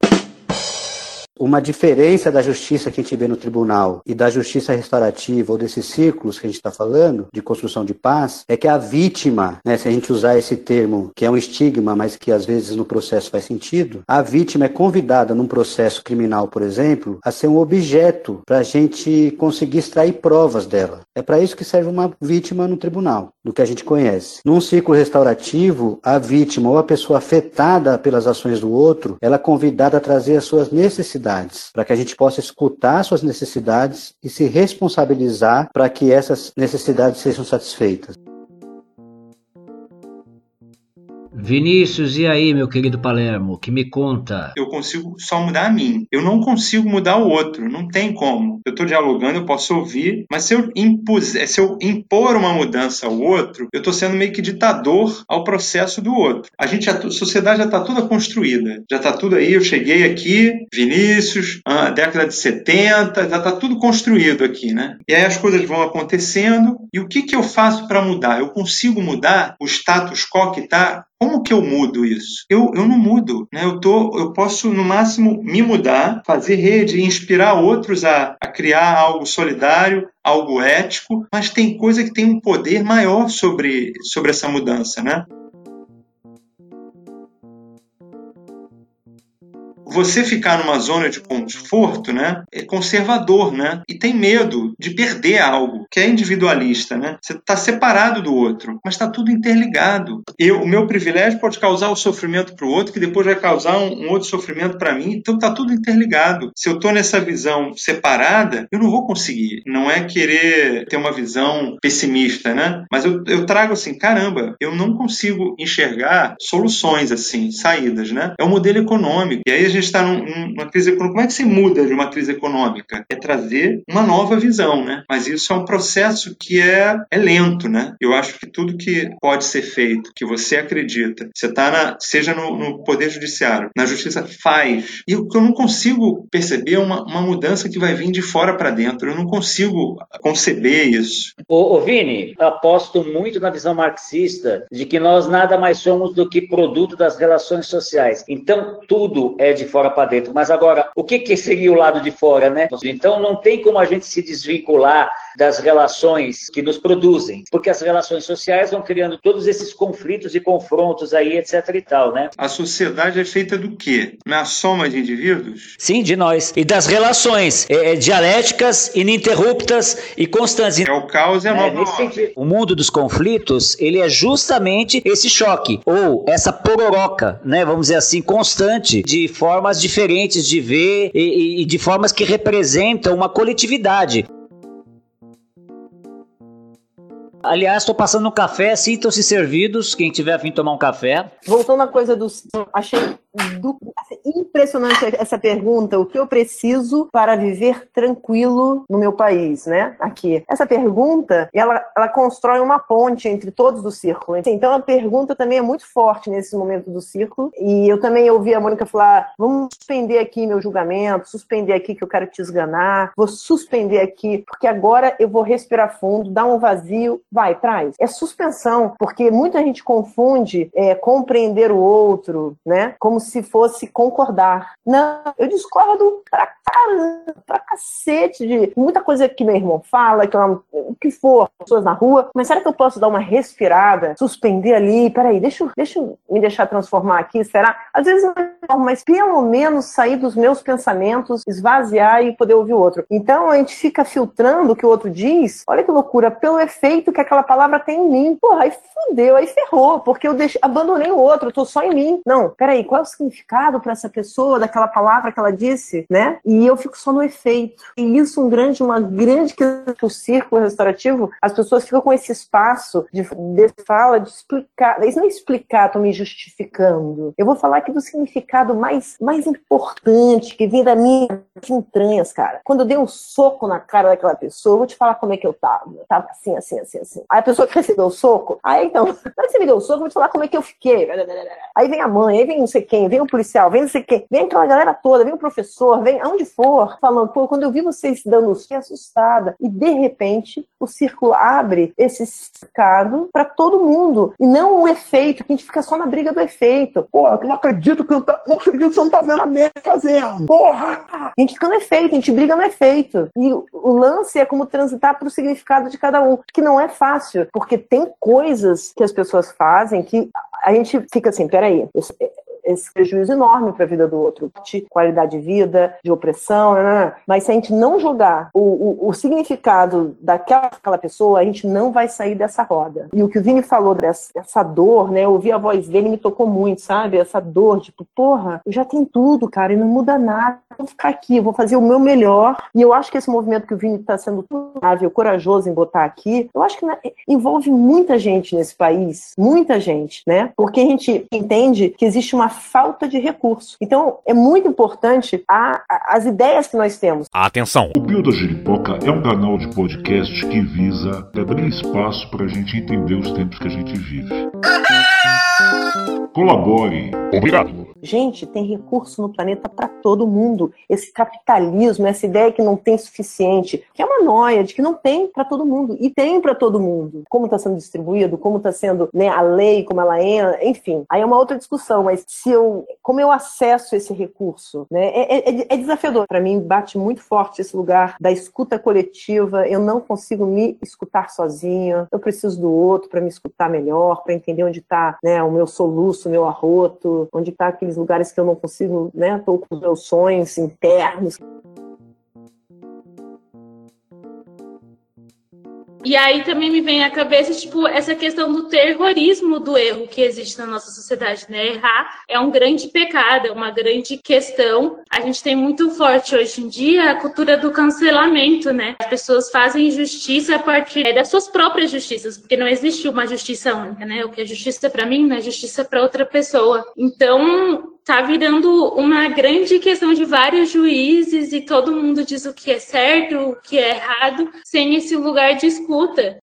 Uma diferença da justiça que a gente vê no tribunal e da justiça restaurativa ou desses círculos que a gente está falando, de construção de paz, é que a vítima, né, se a gente usar esse termo, que é um estigma, mas que às vezes no processo faz sentido, a vítima é convidada num processo criminal, por exemplo, a ser um objeto para a gente conseguir extrair provas dela. É para isso que serve uma vítima no tribunal, do que a gente conhece. Num ciclo restaurativo, a vítima ou a pessoa afetada pelas ações do outro, ela é convidada a trazer as suas necessidades necessidades, para que a gente possa escutar suas necessidades e se responsabilizar para que essas necessidades sejam satisfeitas. Vinícius, e aí, meu querido Palermo, que me conta? Eu consigo só mudar a mim. Eu não consigo mudar o outro, não tem como. Eu estou dialogando, eu posso ouvir, mas se eu, impuser, se eu impor uma mudança ao outro, eu estou sendo meio que ditador ao processo do outro. A gente, a sociedade já está toda construída, já está tudo aí. Eu cheguei aqui, Vinícius, a década de 70, já está tudo construído aqui, né? E aí as coisas vão acontecendo. E o que, que eu faço para mudar? Eu consigo mudar o status quo que está como que eu mudo isso? Eu, eu não mudo, né? Eu, tô, eu posso, no máximo, me mudar, fazer rede, inspirar outros a, a criar algo solidário, algo ético, mas tem coisa que tem um poder maior sobre, sobre essa mudança, né? Você ficar numa zona de conforto, né, é conservador, né, e tem medo de perder algo que é individualista, né. Você está separado do outro, mas está tudo interligado. Eu, o meu privilégio pode causar o sofrimento para o outro, que depois vai causar um, um outro sofrimento para mim. Então está tudo interligado. Se eu estou nessa visão separada, eu não vou conseguir. Não é querer ter uma visão pessimista, né? Mas eu, eu trago assim, caramba, eu não consigo enxergar soluções assim, saídas, né? É o modelo econômico. E aí a gente está num, numa crise econômica. Como é que se muda de uma crise econômica? É trazer uma nova visão, né? Mas isso é um processo que é, é lento, né? Eu acho que tudo que pode ser feito, que você acredita, você está seja no, no, poder judiciário, na justiça, faz. E o que eu não consigo perceber é uma, uma mudança que vai vir de fora para dentro. Eu não consigo conceber isso. Ô, ô Vini, aposto muito na visão marxista de que nós nada mais somos do que produto das relações sociais. Então, tudo é de fora para dentro. Mas agora, o que, que seria o lado de fora, né? Então, não tem como a gente se desvincular das relações que nos produzem, porque as relações sociais vão criando todos esses conflitos e confrontos aí, etc e tal, né? A sociedade é feita do quê? Na soma de indivíduos? Sim, de nós. E das relações é, é dialéticas, ininterruptas e constantes. É o caos e a é, nova sentido, O mundo dos conflitos, ele é justamente esse choque, ou essa pororoca, né, vamos dizer assim, constante, de formas diferentes de ver e, e de formas que representam uma coletividade. Aliás, estou passando um café, sintam-se servidos, quem tiver a fim de tomar um café. Voltando à coisa do. Achei do, assim, impressionante essa pergunta: o que eu preciso para viver tranquilo no meu país, né? Aqui. Essa pergunta, ela, ela constrói uma ponte entre todos do círculo. Então a pergunta também é muito forte nesse momento do círculo. E eu também ouvi a Mônica falar: vamos suspender aqui meu julgamento, suspender aqui que eu quero te esganar, vou suspender aqui, porque agora eu vou respirar fundo, dar um vazio, vai, traz. É suspensão, porque muita gente confunde é, compreender o outro, né? Como se fosse concordar. Não, eu discordo pra caramba, pra cacete de muita coisa que meu irmão fala, que eu, o que for, pessoas na rua, mas será que eu posso dar uma respirada, suspender ali? Peraí, deixa, deixa eu me deixar transformar aqui, será? Às vezes mas pelo menos sair dos meus pensamentos, esvaziar e poder ouvir o outro. Então a gente fica filtrando o que o outro diz, olha que loucura, pelo efeito que aquela palavra tem em mim. Porra, aí fudeu, aí ferrou, porque eu abandonei o outro, eu tô só em mim. Não, peraí, qual é o significado para essa pessoa daquela palavra que ela disse, né? E eu fico só no efeito. E isso um grande, uma grande que o círculo restaurativo, as pessoas ficam com esse espaço de, de fala, de explicar. Isso não é explicar, tô me justificando. Eu vou falar aqui do significado mais, mais importante que vem da minha entranhas, cara. Quando eu dei um soco na cara daquela pessoa, eu vou te falar como é que eu tava. Eu tava assim, assim, assim, assim. Aí a pessoa que recebeu o soco, aí então, que você me deu o soco, eu vou te falar como é que eu fiquei. Aí vem a mãe, aí vem não sei quem, vem o policial, vem não sei quem, vem aquela galera toda, vem o professor, vem aonde for, falando, pô, quando eu vi vocês dando fiquei assustada. E de repente, o círculo abre esse cercado para todo mundo. E não o efeito, que a gente fica só na briga do efeito. Pô, eu não acredito que eu que você não tá vendo a merda fazendo. Porra! A gente fica no efeito, a gente briga no efeito. E o lance é como transitar para o significado de cada um, que não é fácil, porque tem coisas que as pessoas fazem que a gente fica assim, peraí, esse prejuízo enorme para a vida do outro, de qualidade de vida, de opressão, né, né, né? mas se a gente não jogar o, o, o significado daquela pessoa, a gente não vai sair dessa roda. E o que o Vini falou dessa, dessa dor, né? Eu ouvi a voz dele me tocou muito, sabe? Essa dor, tipo, porra, eu já tenho tudo, cara, e não muda nada. Eu vou ficar aqui, vou fazer o meu melhor. E eu acho que esse movimento que o Vini está sendo suave, corajoso em botar aqui, eu acho que né, envolve muita gente nesse país, muita gente, né? Porque a gente entende que existe uma falta de recurso. Então, é muito importante a, a, as ideias que nós temos. Atenção! O Bio da Jeripoca é um canal de podcast que visa abrir espaço para a gente entender os tempos que a gente vive. Colabore. Obrigado. Gente, tem recurso no planeta para todo mundo. Esse capitalismo, essa ideia que não tem suficiente, que é uma noia de que não tem para todo mundo. E tem para todo mundo. Como está sendo distribuído, como está sendo né, a lei, como ela é, enfim. Aí é uma outra discussão, mas se eu, como eu acesso esse recurso, né, é, é, é desafiador. Para mim, bate muito forte esse lugar da escuta coletiva. Eu não consigo me escutar sozinha. Eu preciso do outro para me escutar melhor, para entender onde está né, o meu soluço, o meu arroto, onde está aquele naqueles lugares que eu não consigo, né? Estou com meus sonhos internos. E aí também me vem à cabeça, tipo, essa questão do terrorismo do erro que existe na nossa sociedade, né? Errar é um grande pecado, é uma grande questão. A gente tem muito forte hoje em dia a cultura do cancelamento, né? As pessoas fazem justiça a partir é, das suas próprias justiças, porque não existe uma justiça única, né? O que é justiça para mim não é justiça para outra pessoa. Então, tá virando uma grande questão de vários juízes e todo mundo diz o que é certo, o que é errado, sem esse lugar de escuta.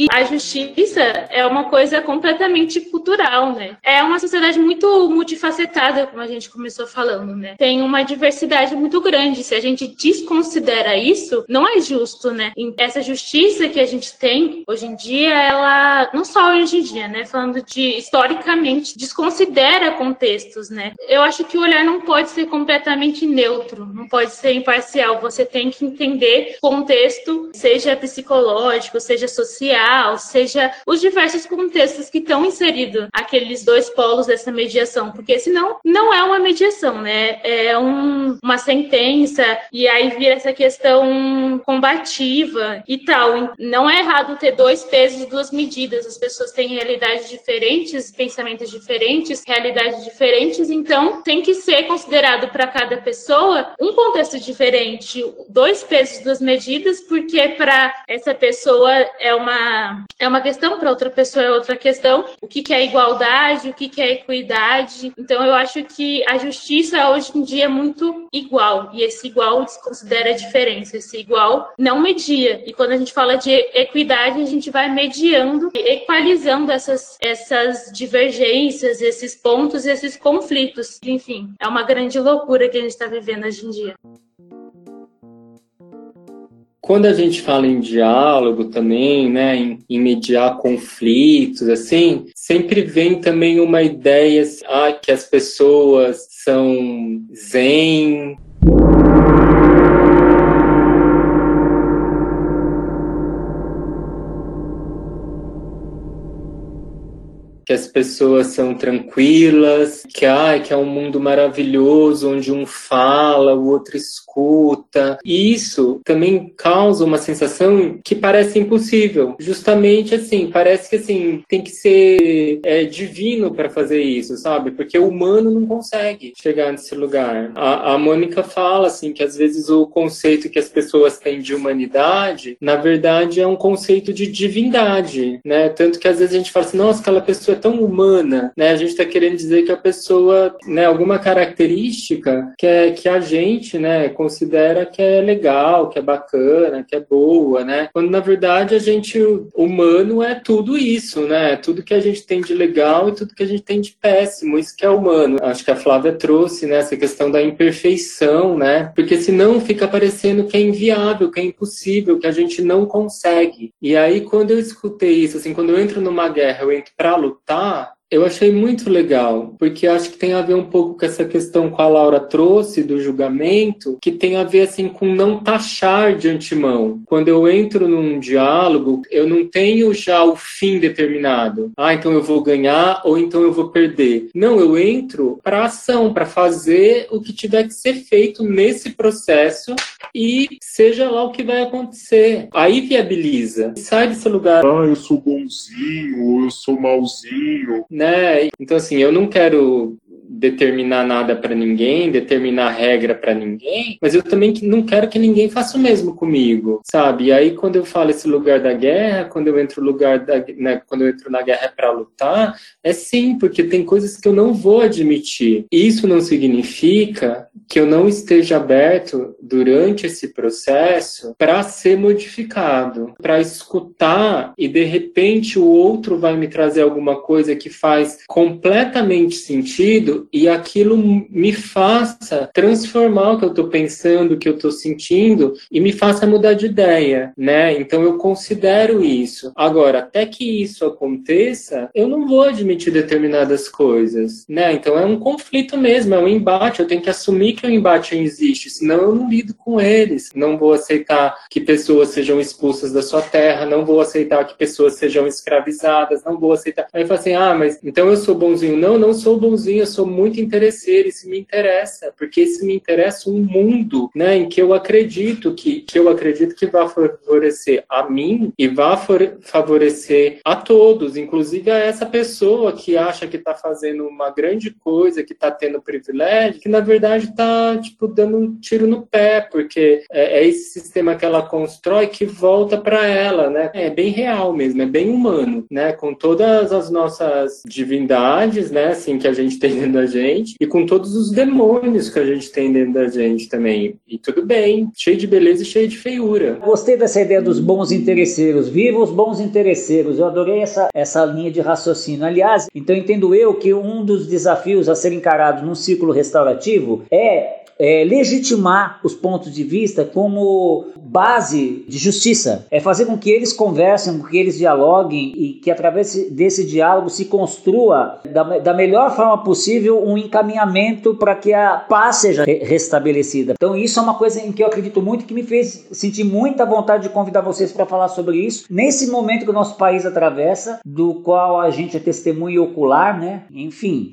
E a justiça é uma coisa completamente cultural, né? É uma sociedade muito multifacetada, como a gente começou falando, né? Tem uma diversidade muito grande. Se a gente desconsidera isso, não é justo, né? Essa justiça que a gente tem hoje em dia, ela não só hoje em dia, né? Falando de historicamente, desconsidera contextos, né? Eu acho que o olhar não pode ser completamente neutro, não pode ser imparcial. Você tem que entender contexto, seja psicológico, seja social seja os diversos contextos que estão inseridos aqueles dois polos dessa mediação, porque senão não é uma mediação, né? É um, uma sentença e aí vira essa questão combativa e tal. Não é errado ter dois pesos, duas medidas. As pessoas têm realidades diferentes, pensamentos diferentes, realidades diferentes, então tem que ser considerado para cada pessoa um contexto diferente, dois pesos, duas medidas, porque para essa pessoa é uma é uma questão, para outra pessoa é outra questão. O que, que é igualdade, o que, que é equidade. Então, eu acho que a justiça hoje em dia é muito igual. E esse igual desconsidera a diferença. Esse igual não media. E quando a gente fala de equidade, a gente vai mediando, equalizando essas, essas divergências, esses pontos, esses conflitos. Enfim, é uma grande loucura que a gente está vivendo hoje em dia. Quando a gente fala em diálogo também, né, em, em mediar conflitos, assim, sempre vem também uma ideia ah, que as pessoas são zen, que as pessoas são tranquilas, que, ah, que é um mundo maravilhoso onde um fala, o outro escuta. E isso também causa uma sensação que parece impossível. Justamente assim, parece que assim tem que ser é, divino para fazer isso, sabe? Porque o humano não consegue chegar nesse lugar. A, a Mônica fala assim que às vezes o conceito que as pessoas têm de humanidade, na verdade, é um conceito de divindade, né? Tanto que às vezes a gente fala assim, nossa, aquela pessoa tão humana, né? A gente está querendo dizer que a pessoa, né, alguma característica que, é, que a gente, né, considera que é legal, que é bacana, que é boa, né? Quando na verdade a gente humano é tudo isso, né? Tudo que a gente tem de legal e tudo que a gente tem de péssimo, isso que é humano. Acho que a Flávia trouxe, né, essa questão da imperfeição, né? Porque senão fica parecendo que é inviável, que é impossível, que a gente não consegue. E aí quando eu escutei isso, assim, quando eu entro numa guerra, eu entro para lutar tá eu achei muito legal, porque acho que tem a ver um pouco com essa questão que a Laura trouxe do julgamento, que tem a ver assim com não taxar de antemão. Quando eu entro num diálogo, eu não tenho já o fim determinado. Ah, então eu vou ganhar ou então eu vou perder. Não, eu entro para ação, para fazer o que tiver que ser feito nesse processo e seja lá o que vai acontecer. Aí viabiliza. Sai desse lugar. Ah, eu sou bonzinho, eu sou malzinho né? Então, assim, eu não quero determinar nada para ninguém, determinar regra para ninguém, mas eu também não quero que ninguém faça o mesmo comigo, sabe? E aí quando eu falo esse lugar da guerra, quando eu entro lugar da, né, quando eu entro na guerra para lutar, é sim, porque tem coisas que eu não vou admitir. Isso não significa que eu não esteja aberto durante esse processo para ser modificado, para escutar e de repente o outro vai me trazer alguma coisa que faz completamente sentido e aquilo me faça transformar o que eu estou pensando, o que eu estou sentindo e me faça mudar de ideia, né? Então eu considero isso. Agora, até que isso aconteça, eu não vou admitir determinadas coisas, né? Então é um conflito mesmo, é um embate. Eu tenho que assumir que o embate existe, senão eu não lido com eles. Não vou aceitar que pessoas sejam expulsas da sua terra, não vou aceitar que pessoas sejam escravizadas, não vou aceitar. Aí fala assim: ah, mas então eu sou bonzinho. Não, não sou bonzinho, eu sou muito interesseiro, isso me interessa, porque isso me interessa um mundo, né, em que eu acredito que, que eu acredito que vai favorecer a mim e vai favorecer a todos, inclusive a essa pessoa que acha que está fazendo uma grande coisa, que está tendo privilégio, que na verdade está tipo dando um tiro no pé, porque é, é esse sistema que ela constrói que volta para ela, né? É bem real mesmo, é bem humano, né? Com todas as nossas divindades, né? Assim que a gente tem dentro da gente e com todos os demônios que a gente tem dentro da gente também. E tudo bem, cheio de beleza e cheio de feiura. Gostei dessa ideia dos bons interesseiros. Viva os bons interesseiros. Eu adorei essa, essa linha de raciocínio. Aliás, então entendo eu que um dos desafios a ser encarado num ciclo restaurativo é é, legitimar os pontos de vista como base de justiça. É fazer com que eles conversem, com que eles dialoguem e que através desse diálogo se construa da, da melhor forma possível um encaminhamento para que a paz seja restabelecida. Então isso é uma coisa em que eu acredito muito que me fez sentir muita vontade de convidar vocês para falar sobre isso nesse momento que o nosso país atravessa, do qual a gente é testemunho ocular, né? Enfim.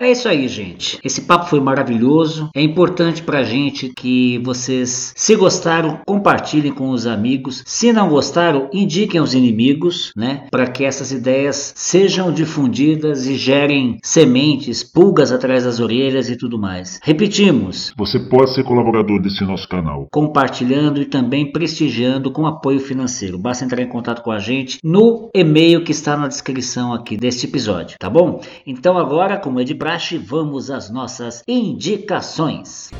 É isso aí, gente. Esse papo foi maravilhoso. É importante pra gente que vocês, se gostaram, compartilhem com os amigos. Se não gostaram, indiquem aos inimigos, né? Para que essas ideias sejam difundidas e gerem sementes, pulgas atrás das orelhas e tudo mais. Repetimos. Você pode ser colaborador desse nosso canal. Compartilhando e também prestigiando com apoio financeiro. Basta entrar em contato com a gente no e-mail que está na descrição aqui deste episódio, tá bom? Então agora, como é de praxe, praxe, vamos às nossas indicações.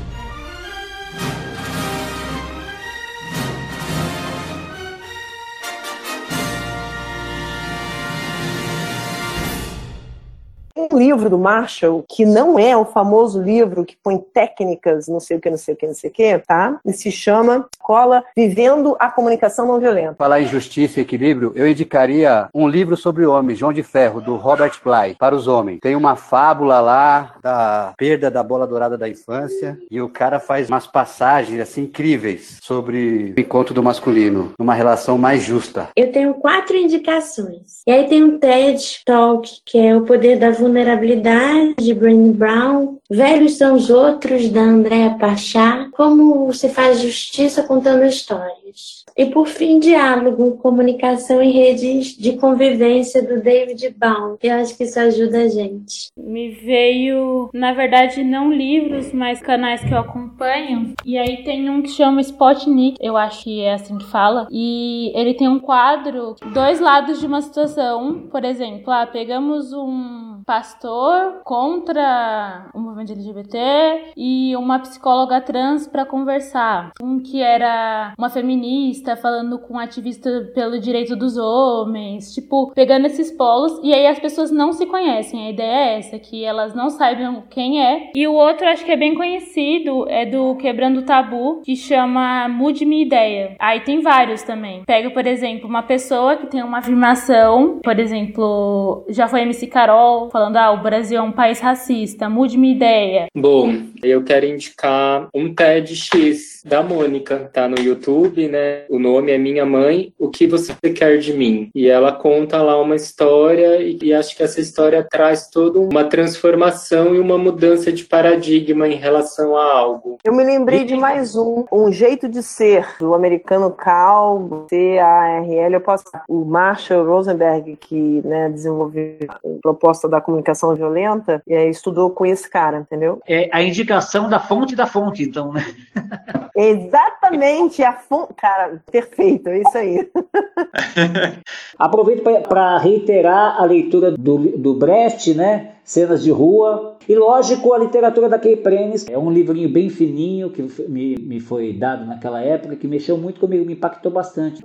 Livro do Marshall, que não é o famoso livro que põe técnicas, não sei o que, não sei o que, não sei o que, tá? E se chama Cola Vivendo a Comunicação Não Violenta. Falar em justiça e equilíbrio, eu indicaria um livro sobre homens, João de Ferro, do Robert Bly, para os homens. Tem uma fábula lá da perda da bola dourada da infância e o cara faz umas passagens assim incríveis sobre o encontro do masculino, numa relação mais justa. Eu tenho quatro indicações. E aí tem um TED Talk, que é o poder da vulnerabilidade Vulnerabilidade, de Brené Brown. Velhos são os outros, da Andréa Pachá. Como se faz justiça contando histórias. E por fim, diálogo, comunicação em redes de convivência do David Baum. Eu acho que isso ajuda a gente. Me veio, na verdade, não livros, mas canais que eu acompanho. E aí tem um que chama Spotnik, eu acho que é assim que fala. E ele tem um quadro, dois lados de uma situação. Por exemplo, ah, pegamos um pastor contra o movimento LGBT e uma psicóloga trans para conversar. Um que era uma feminista falando com um ativista pelo direito dos homens, tipo, pegando esses polos e aí as pessoas não se conhecem. A ideia é essa, que elas não saibam quem é. E o outro, acho que é bem conhecido, é do Quebrando Tabu, que chama Mude Minha Ideia. Aí tem vários também. Pega, por exemplo, uma pessoa que tem uma afirmação, por exemplo, já foi MC Carol falando: ah, o Brasil é um país racista, mude minha ideia. Bom, eu quero indicar um TEDx da Mônica, tá no YouTube, né? O nome é Minha Mãe, O que Você Quer de Mim? E ela conta lá uma história e, e acho que essa história traz toda uma transformação e uma mudança de paradigma em relação a algo. Eu me lembrei de mais um, Um Jeito de Ser, do americano Cal, C-A-R-L. Eu posso. O Marshall Rosenberg, que né, desenvolveu a proposta da comunicação violenta, é, estudou com esse cara, entendeu? É a indicação da fonte da fonte, então, né? Exatamente, a fonte. Cara, Perfeito, é isso aí. Aproveito para reiterar a leitura do, do Brecht, né? Cenas de Rua. E lógico, a literatura da Kay Prenes. É um livrinho bem fininho que me, me foi dado naquela época, que mexeu muito comigo, me impactou bastante.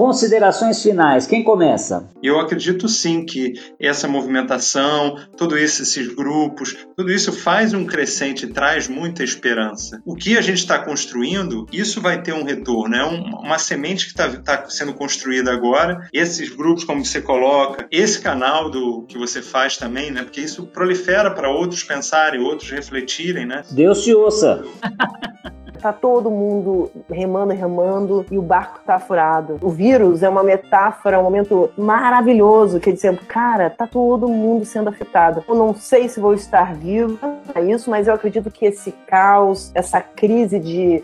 Considerações finais, quem começa? Eu acredito sim que essa movimentação, tudo isso, esses grupos, tudo isso faz um crescente, traz muita esperança. O que a gente está construindo, isso vai ter um retorno, é uma semente que está tá sendo construída agora. Esses grupos, como você coloca, esse canal do que você faz também, né? Porque isso prolifera para outros pensarem, outros refletirem, né? Deus te ouça. Tá todo mundo remando, remando e o barco tá furado. O vírus é uma metáfora, um momento maravilhoso que dizendo, cara, tá todo mundo sendo afetado. Eu não sei se vou estar vivo a isso, mas eu acredito que esse caos, essa crise de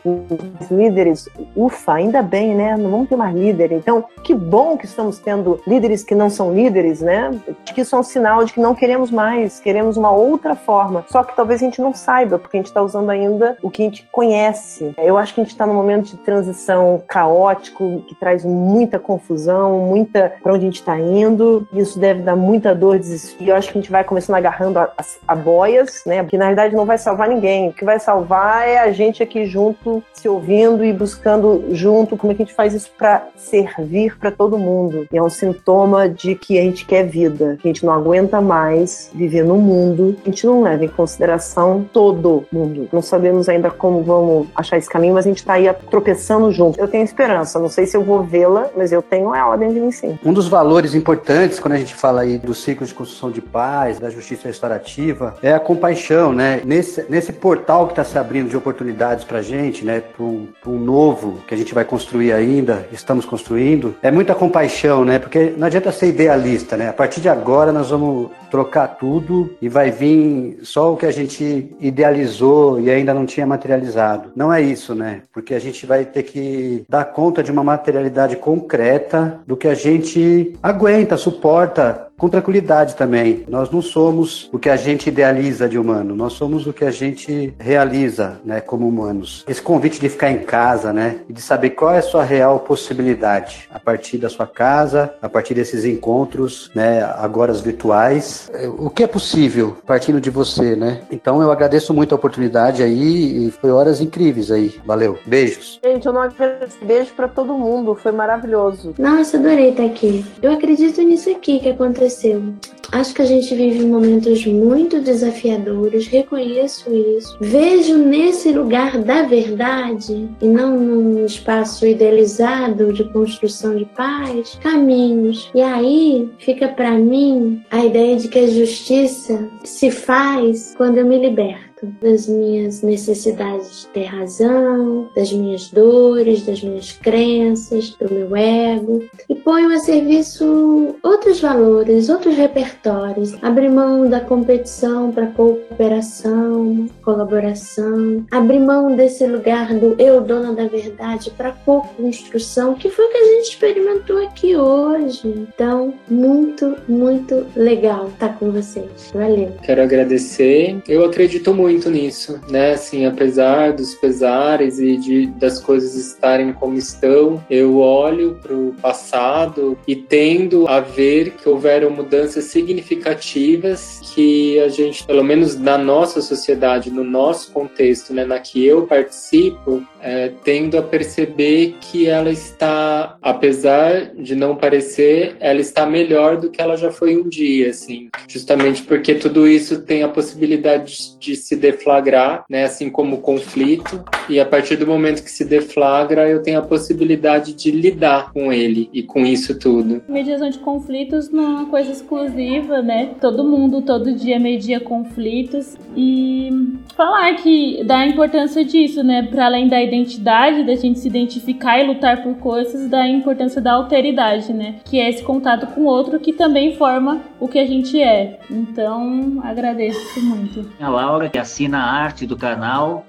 líderes, ufa, ainda bem, né? Não vamos ter mais líder. Então, que bom que estamos tendo líderes que não são líderes, né? Que isso é um sinal de que não queremos mais, queremos uma outra forma. Só que talvez a gente não saiba, porque a gente está usando ainda o que a gente conhece eu acho que a gente está num momento de transição caótico, que traz muita confusão, muita para onde a gente está indo. Isso deve dar muita dor, desespero. Eu acho que a gente vai começando agarrando a, a, a boias, né? Porque na verdade não vai salvar ninguém. O que vai salvar é a gente aqui junto, se ouvindo e buscando junto como é que a gente faz isso para servir para todo mundo. E é um sintoma de que a gente quer vida, que a gente não aguenta mais viver no mundo. A gente não leva em consideração todo mundo. Não sabemos ainda como vamos achar esse caminho, mas a gente está aí tropeçando junto. Eu tenho esperança, não sei se eu vou vê-la, mas eu tenho ela dentro de mim sim. Um dos valores importantes quando a gente fala aí do ciclo de construção de paz, da justiça restaurativa, é a compaixão, né? Nesse, nesse portal que está se abrindo de oportunidades para a gente, né? Para um, um novo que a gente vai construir ainda, estamos construindo, é muita compaixão, né? Porque não adianta ser idealista, né? A partir de agora nós vamos trocar tudo e vai vir só o que a gente idealizou e ainda não tinha materializado. Não é isso, né? Porque a gente vai ter que dar conta de uma materialidade concreta do que a gente aguenta, suporta com tranquilidade também. Nós não somos o que a gente idealiza de humano, nós somos o que a gente realiza, né, como humanos. Esse convite de ficar em casa, né, e de saber qual é a sua real possibilidade a partir da sua casa, a partir desses encontros, né, agora virtuais, o que é possível partindo de você, né? Então eu agradeço muito a oportunidade aí e foi horas incríveis aí. Valeu. Beijos. Gente, eu não agradeço. Beijo para todo mundo, foi maravilhoso. Nossa, adorei estar aqui. Eu acredito nisso aqui que aconteceu aconteceu. Acho que a gente vive momentos muito desafiadores, reconheço isso. Vejo nesse lugar da verdade e não num espaço idealizado de construção de paz, caminhos. E aí fica para mim a ideia de que a justiça se faz quando eu me liberto das minhas necessidades de ter razão, das minhas dores, das minhas crenças, do meu ego e ponho a serviço outros valores, outros repertórios. Abrir mão da competição para cooperação, colaboração, abrir mão desse lugar do eu dona da verdade para co-construção, que foi o que a gente experimentou aqui hoje. Então, muito, muito legal estar com vocês. Valeu. Quero agradecer. Eu acredito muito muito nisso, né? Assim, apesar dos pesares e de, das coisas estarem como estão, eu olho para o passado e tendo a ver que houveram mudanças significativas que a gente, pelo menos na nossa sociedade, no nosso contexto, né, na que eu participo, é, tendo a perceber que ela está, apesar de não parecer, ela está melhor do que ela já foi um dia, assim, justamente porque tudo isso tem a possibilidade de se deflagrar, né, assim como o conflito, e a partir do momento que se deflagra, eu tenho a possibilidade de lidar com ele e com isso tudo. Mediação de conflitos não é uma coisa exclusiva, né? Todo mundo todo dia media conflitos e falar que dá a importância disso, né, para além da identidade da gente se identificar e lutar por coisas, da importância da alteridade, né? Que é esse contato com o outro que também forma o que a gente é. Então, agradeço muito. A Laura, que assina a arte do canal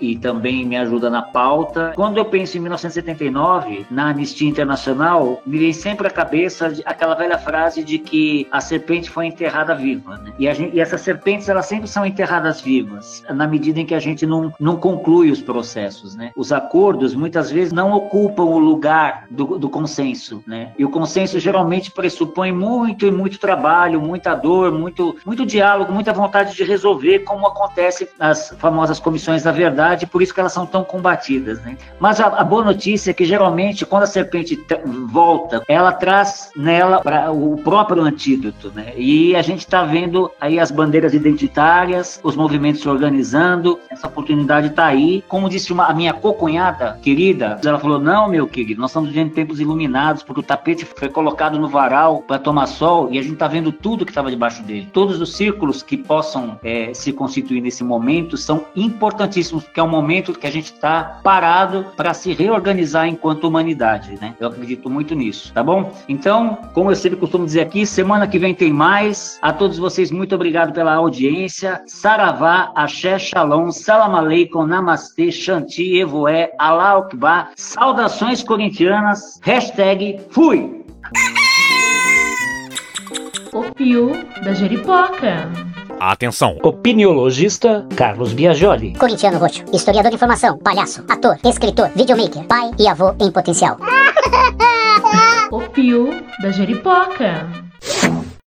e também me ajuda na pauta. Quando eu penso em 1979, na Anistia Internacional, me vem sempre à cabeça aquela velha frase de que a serpente foi enterrada viva. Né? E, gente, e, essas serpentes, elas sempre são enterradas vivas, na medida em que a gente não, não conclui os processos. Né? Os acordos, muitas vezes, não ocupam o lugar do, do consenso. Né? E o consenso geralmente pressupõe muito e muito trabalho, muita dor, muito, muito diálogo, muita vontade de resolver, como acontece nas famosas comissões da verdade por isso que elas são tão combatidas, né? Mas a, a boa notícia é que geralmente quando a serpente volta, ela traz nela o próprio antídoto, né? E a gente está vendo aí as bandeiras identitárias, os movimentos se organizando, essa oportunidade está aí. Como disse uma, a minha cocunhada querida, ela falou: não, meu querido, nós estamos vivendo tempos iluminados, porque o tapete foi colocado no varal para tomar sol e a gente está vendo tudo que estava debaixo dele. Todos os círculos que possam é, se constituir nesse momento são importantíssimos, porque é um momento que a gente está parado para se reorganizar enquanto humanidade, né? Eu acredito muito nisso, tá bom? Então, como eu sempre costumo dizer aqui, semana que vem tem mais. A todos vocês, muito obrigado pela audiência. Saravá, Axé, Shalom, Salam Aleikum, Namastê, Shanti, Evoé, Allah Akbar, saudações corintianas, hashtag fui! O Pio da Jeripoca. Atenção! Opiniologista Carlos Biagioli. Corintiano roxo, historiador de informação, palhaço, ator, escritor, videomaker, pai e avô em potencial. O Pio da Jeripoca.